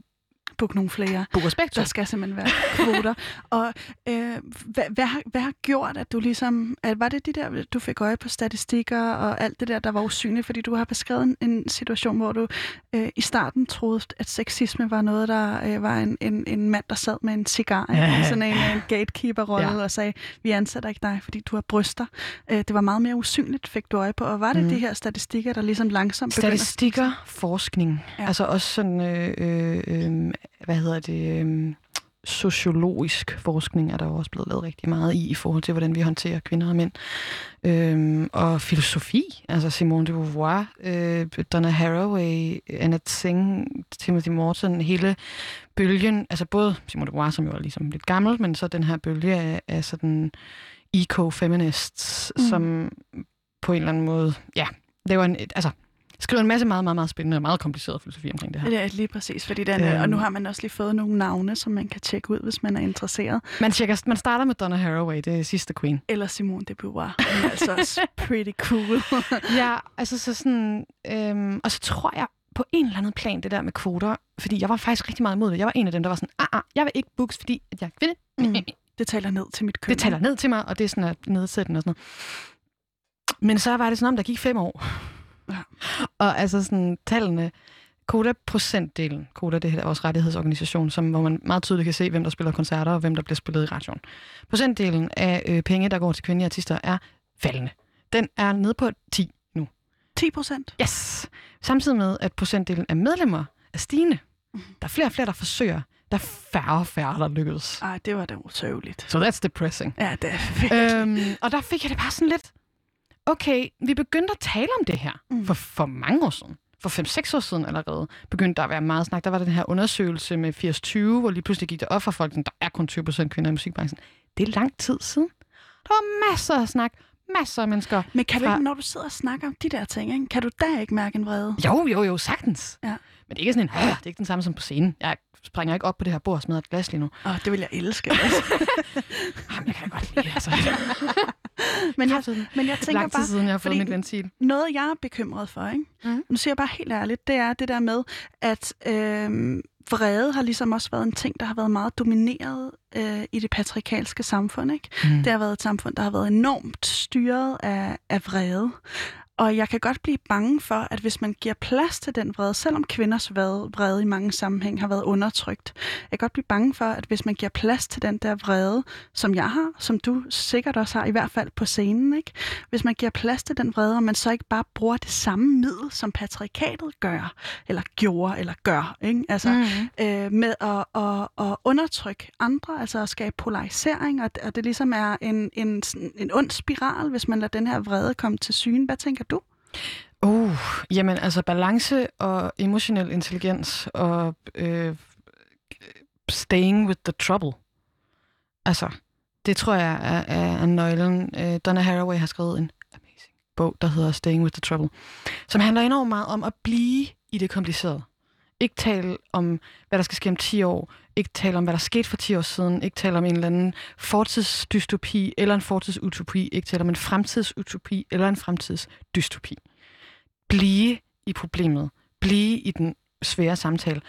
Book nogle flere. booke respekt. Der skal simpelthen være kvoter. og øh, hvad, hvad, har, hvad har gjort, at du ligesom... At, var det de der, du fik øje på statistikker og alt det der, der var usynligt? Fordi du har beskrevet en, en situation, hvor du øh, i starten troede, at sexisme var noget, der øh, var en, en, en mand, der sad med en cigar Ja. i sådan en, en gatekeeper-rolle Ja. og sagde, vi ansætter ikke dig, fordi du har bryster. Øh, det var meget mere usynligt, fik du øje på. Og var det Mhm. de her statistikker, der ligesom langsomt begyndte... Statistikker, forskning, Ja. altså også sådan, øh, øh, øh, hvad hedder det, øh, sociologisk forskning er der jo også blevet lavet rigtig meget i, i forhold til, hvordan vi håndterer kvinder og mænd. Øhm, og filosofi, altså Simone de Beauvoir, øh, Donna Haraway, Annette Singh, Timothy Morton, hele bølgen, altså både Simone de Beauvoir, som jo er ligesom lidt gammel, men så den her bølge af, af sådan eco-feminists, Mm. som på en eller anden måde, ja, laver en, altså, skriver en masse meget, meget, meget spændende og meget kompliceret filosofi omkring det her. Det er lige præcis, fordi den, øhm. og nu har man også lige fået nogle navne, som man kan tjekke ud, hvis man er interesseret. Man, tjekker, man starter med Donna Haraway, det er sidste queen. Eller Simone de Beauvoir. Hun er altså også pretty cool. Ja, altså så sådan, øhm, og så tror jeg på en eller anden plan, det der med kvoter, fordi jeg var faktisk rigtig meget imod det. Jeg var en af dem, der var sådan, ah, ah jeg vil ikke books, fordi at jeg er kvinde. Mm. Det taler ned til mit køn. Det taler ned til mig, og det er sådan at nedsættende og sådan noget. Men så var det sådan om, der gik fem år. Ja. Og altså sådan tallene, Koda-procentdelen, Koda det er vores rettighedsorganisation, som, hvor man meget tydeligt kan se, hvem der spiller koncerter og hvem der bliver spillet i radioen. Procentdelen af øh, penge, der går til kvindelige artister, er faldende. Den er nede på 10 nu. 10 procent. Yes! Samtidig med, at procentdelen af medlemmer er stigende. Mhm. Der er flere og flere, der forsøger. Der er færre og færre, der lykkes. Ej, det var da usøgeligt. So that's depressing. Ja, det er virkelig. øhm, og der fik jeg det bare sådan lidt, okay, vi begyndte at tale om det her Mm. for, for mange år siden. For 5-6 år siden allerede begyndte der at være meget snak. Der var den her undersøgelse med 80-20, hvor lige pludselig gik det op for folk, at der er kun 20% kvinder i musikbranchen. Det er lang tid siden. Der var masser af snak, masser af mennesker. Men kan du fra- ikke, når du sidder og snakker om de der ting, ikke, kan du da ikke mærke en vrede? Jo, jo, jo, sagtens. Ja. Men det er ikke sådan en, "Ah, det er ikke den samme som på scenen. Jeg springer ikke op på det her bord og smider et glas lige nu. Åh, det vil jeg elske. Altså. Jamen, jeg kan da godt lide, altså. men, jeg, men jeg tænker Lang tid bare, siden, jeg har fået mit ventil. noget jeg er bekymret for, ikke? Mhm. nu siger jeg bare helt ærligt, det er det der med, at øh, vrede har ligesom også været en ting, der har været meget domineret øh, i det patriarkalske samfund. Ikke? Mm. Det har været et samfund, der har været enormt styret af, af vrede. Og jeg kan godt blive bange for, at hvis man giver plads til den vrede, selvom kvinders vrede, i mange sammenhæng har været undertrykt, jeg kan godt blive bange for, at hvis man giver plads til den der vrede, som jeg har, som du sikkert også har, i hvert fald på scenen, ikke? hvis man giver plads til den vrede, og man så ikke bare bruger det samme middel, som patriarkatet gør, eller gjorde, eller gør, ikke? Altså, Mm. øh, med at, at, at undertrykke andre, altså at skabe polarisering, og, og det ligesom er en, en, en ond spiral, hvis man lader den her vrede komme til syne. Hvad tænker? Uh, jamen altså balance og emotionel intelligens og øh, staying with the trouble. Altså, det tror jeg er, er, er nøglen. Øh, Donna Haraway har skrevet en amazing bog, der hedder Staying with the Trouble, som handler enormt meget om at blive i det komplicerede. Ikke tale om, hvad der skal ske om 10 år. Ikke tale om, hvad der skete for 10 år siden. Ikke tale om en eller anden fortidsdystopi eller en fortidsutopi. Ikke tale om en fremtidsutopi eller en fremtidsdystopi blive i problemet, blive i den svære samtale,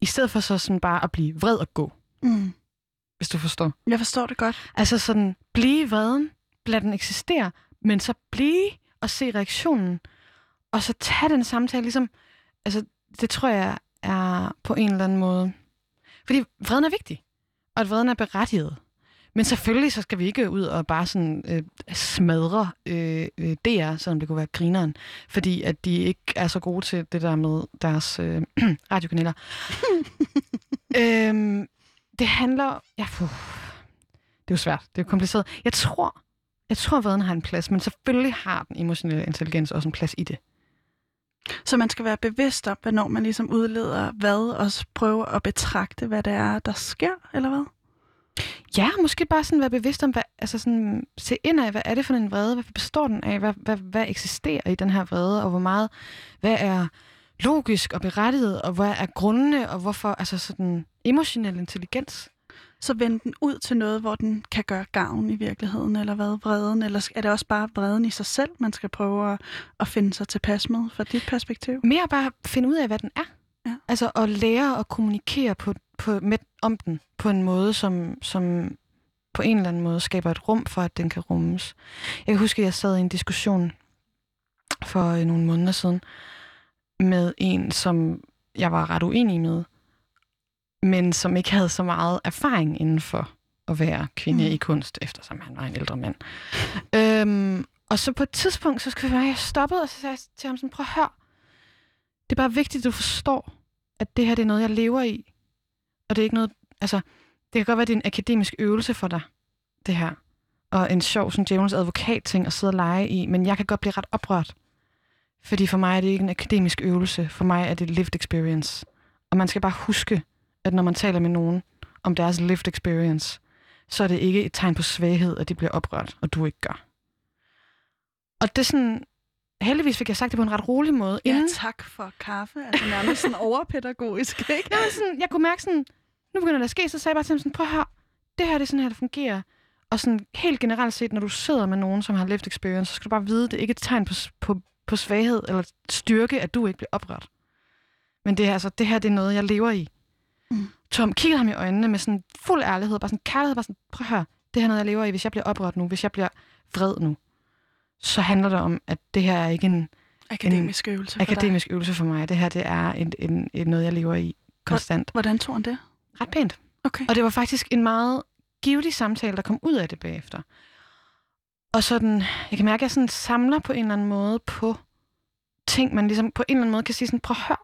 i stedet for så sådan bare at blive vred og gå, Mm. hvis du forstår. Jeg forstår det godt. Altså sådan, blive vreden, lad den eksistere, men så blive og se reaktionen, og så tage den samtale, ligesom, altså, det tror jeg er på en eller anden måde, fordi vreden er vigtig, og at vreden er berettiget. Men selvfølgelig så skal vi ikke ud og bare sådan øh, smadre øh, øh, DR, selvom det kunne være grineren, fordi at de ikke er så gode til det der med deres øh, radiokanaler. øhm, det handler... Ja, puh, det er jo svært. Det er jo kompliceret. Jeg tror, jeg tror, vreden har en plads, men selvfølgelig har den emotionelle intelligens også en plads i det. Så man skal være bevidst om, hvornår man ligesom udleder hvad, og prøve at betragte, hvad det er, der sker, eller hvad? Ja, måske bare sådan være bevidst om, hvad, altså sådan, se ind af, hvad er det for en vrede, hvad består den af, hvad, hvad, hvad eksisterer i den her vrede, og hvor meget, hvad er logisk og berettiget, og hvad er grundene, og hvorfor, altså sådan emotionel intelligens. Så vend den ud til noget, hvor den kan gøre gavn i virkeligheden, eller hvad, vreden, eller er det også bare vreden i sig selv, man skal prøve at, at finde sig tilpas med fra dit perspektiv? Mere bare finde ud af, hvad den er. Ja. Altså at lære at kommunikere på, på, med, om den på en måde, som, som på en eller anden måde skaber et rum for, at den kan rummes. Jeg kan huske, at jeg sad i en diskussion for øh, nogle måneder siden med en, som jeg var ret uenig med, men som ikke havde så meget erfaring inden for at være kvinde Mm. i kunst, eftersom han var en ældre mand. Øhm, og så på et tidspunkt, så skal jeg stoppede, og så sagde jeg til ham sådan, prøv at høre, det er bare vigtigt, at du forstår, at det her det er noget, jeg lever i. Og det er ikke noget, altså, det kan godt være, at det er en akademisk øvelse for dig, det her. Og en sjov, sådan djævelens advokat-ting at sidde og lege i, men jeg kan godt blive ret oprørt. Fordi for mig er det ikke en akademisk øvelse, for mig er det lived experience. Og man skal bare huske, at når man taler med nogen om deres lived experience, så er det ikke et tegn på svaghed, at de bliver oprørt, og du ikke gør. Og det er sådan, heldigvis fik jeg sagt det på en ret rolig måde. Ja, inden- tak for kaffe. Altså nærmest sådan overpædagogisk, ikke? Ja, men sådan, jeg kunne mærke sådan, nu begynder der at ske, så sagde jeg bare til ham sådan, prøv at høre, det her det er sådan her, det fungerer. Og sådan helt generelt set, når du sidder med nogen, som har lived experience, så skal du bare vide, det er ikke et tegn på, på, på svaghed eller styrke, at du ikke bliver oprørt. Men det her, altså, det her det er noget, jeg lever i. Mm. Tom kiggede ham i øjnene med sådan fuld ærlighed, bare sådan kærlighed, bare sådan, prøv at høre, det her er noget, jeg lever i. Hvis jeg bliver oprørt nu, hvis jeg bliver vred nu, så handler det om, at det her er ikke en Akademisk øvelse for dig. akademisk øvelse for mig. Det her, det er en, en, en noget, jeg lever i konstant. Hvordan tog han det? Ret pænt. Okay. Og det var faktisk en meget givetig samtale, der kom ud af det bagefter. Og sådan, jeg kan mærke, at jeg sådan samler på en eller anden måde på ting, man ligesom på en eller anden måde kan sige sådan, prøv at høre,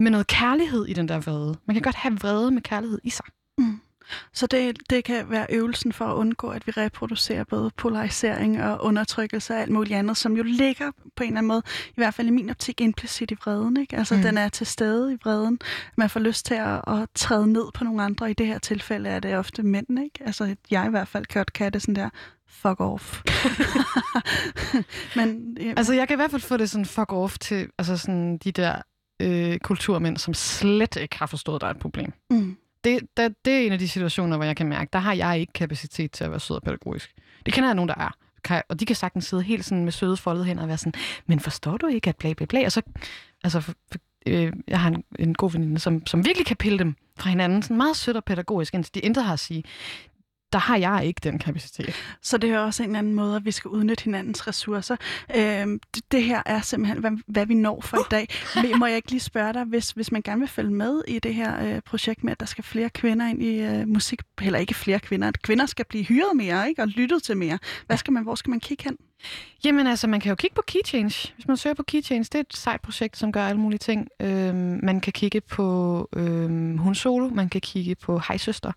med noget kærlighed i den der vrede. Man kan godt have vrede med kærlighed i sig. Så det, det kan være øvelsen for at undgå, at vi reproducerer både polarisering og undertrykkelse og alt muligt andet, som jo ligger på en eller anden måde, i hvert fald i min optik, implicit i vreden. Ikke? Altså, Mm. mm. den er til stede i vreden. Man får lyst til at, at træde ned på nogle andre. I det her tilfælde er det ofte mænd. Ikke? Altså, jeg i hvert fald godt kan det sådan der, fuck off. Men ja, Altså, jeg kan i hvert fald få det sådan fuck off til altså sådan de der øh, kulturmænd, som slet ikke har forstået, at der er et problem. mm, Det, der, det er en af de situationer, hvor jeg kan mærke, der har jeg ikke kapacitet til at være sød og pædagogisk. Det kender jeg nogen, der er. Kan, og de kan sagtens sidde helt sådan med søde foldede hænder og være sådan, men forstår du ikke, at bla bla bla? Og så, altså, for, øh, jeg har en, en god veninde, som, som virkelig kan pille dem fra hinanden, sådan meget sødt og pædagogisk, indtil de intet har at sige. Der har jeg ikke den kapacitet. Så det er også en eller anden måde, at vi skal udnytte hinandens ressourcer. Øhm, det, det her er simpelthen, hvad, hvad vi når for i dag. Men Må jeg ikke lige spørge dig, hvis, hvis man gerne vil følge med i det her øh, projekt med, at der skal flere kvinder ind i øh, musik, heller ikke flere kvinder, at kvinder skal blive hyret mere ikke, og lyttet til mere. Hvad skal man, hvor skal man kigge hen? Jamen altså, man kan jo kigge på Key Change. Hvis man søger på Key Change, det er et sejt projekt, som gør alle mulige ting. Øhm, man kan kigge på øhm, Hun Solo, man kan kigge på Hej Søster.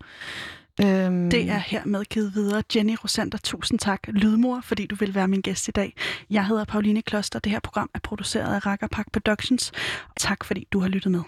Øhm, Det er hermed givet videre. Jenny Rosander, tusind tak, Lydmor, fordi du vil være min gæst i dag. Jeg hedder Pauline Kloster. Det her program er produceret af Rakkerpak Productions. Tak fordi du har lyttet med.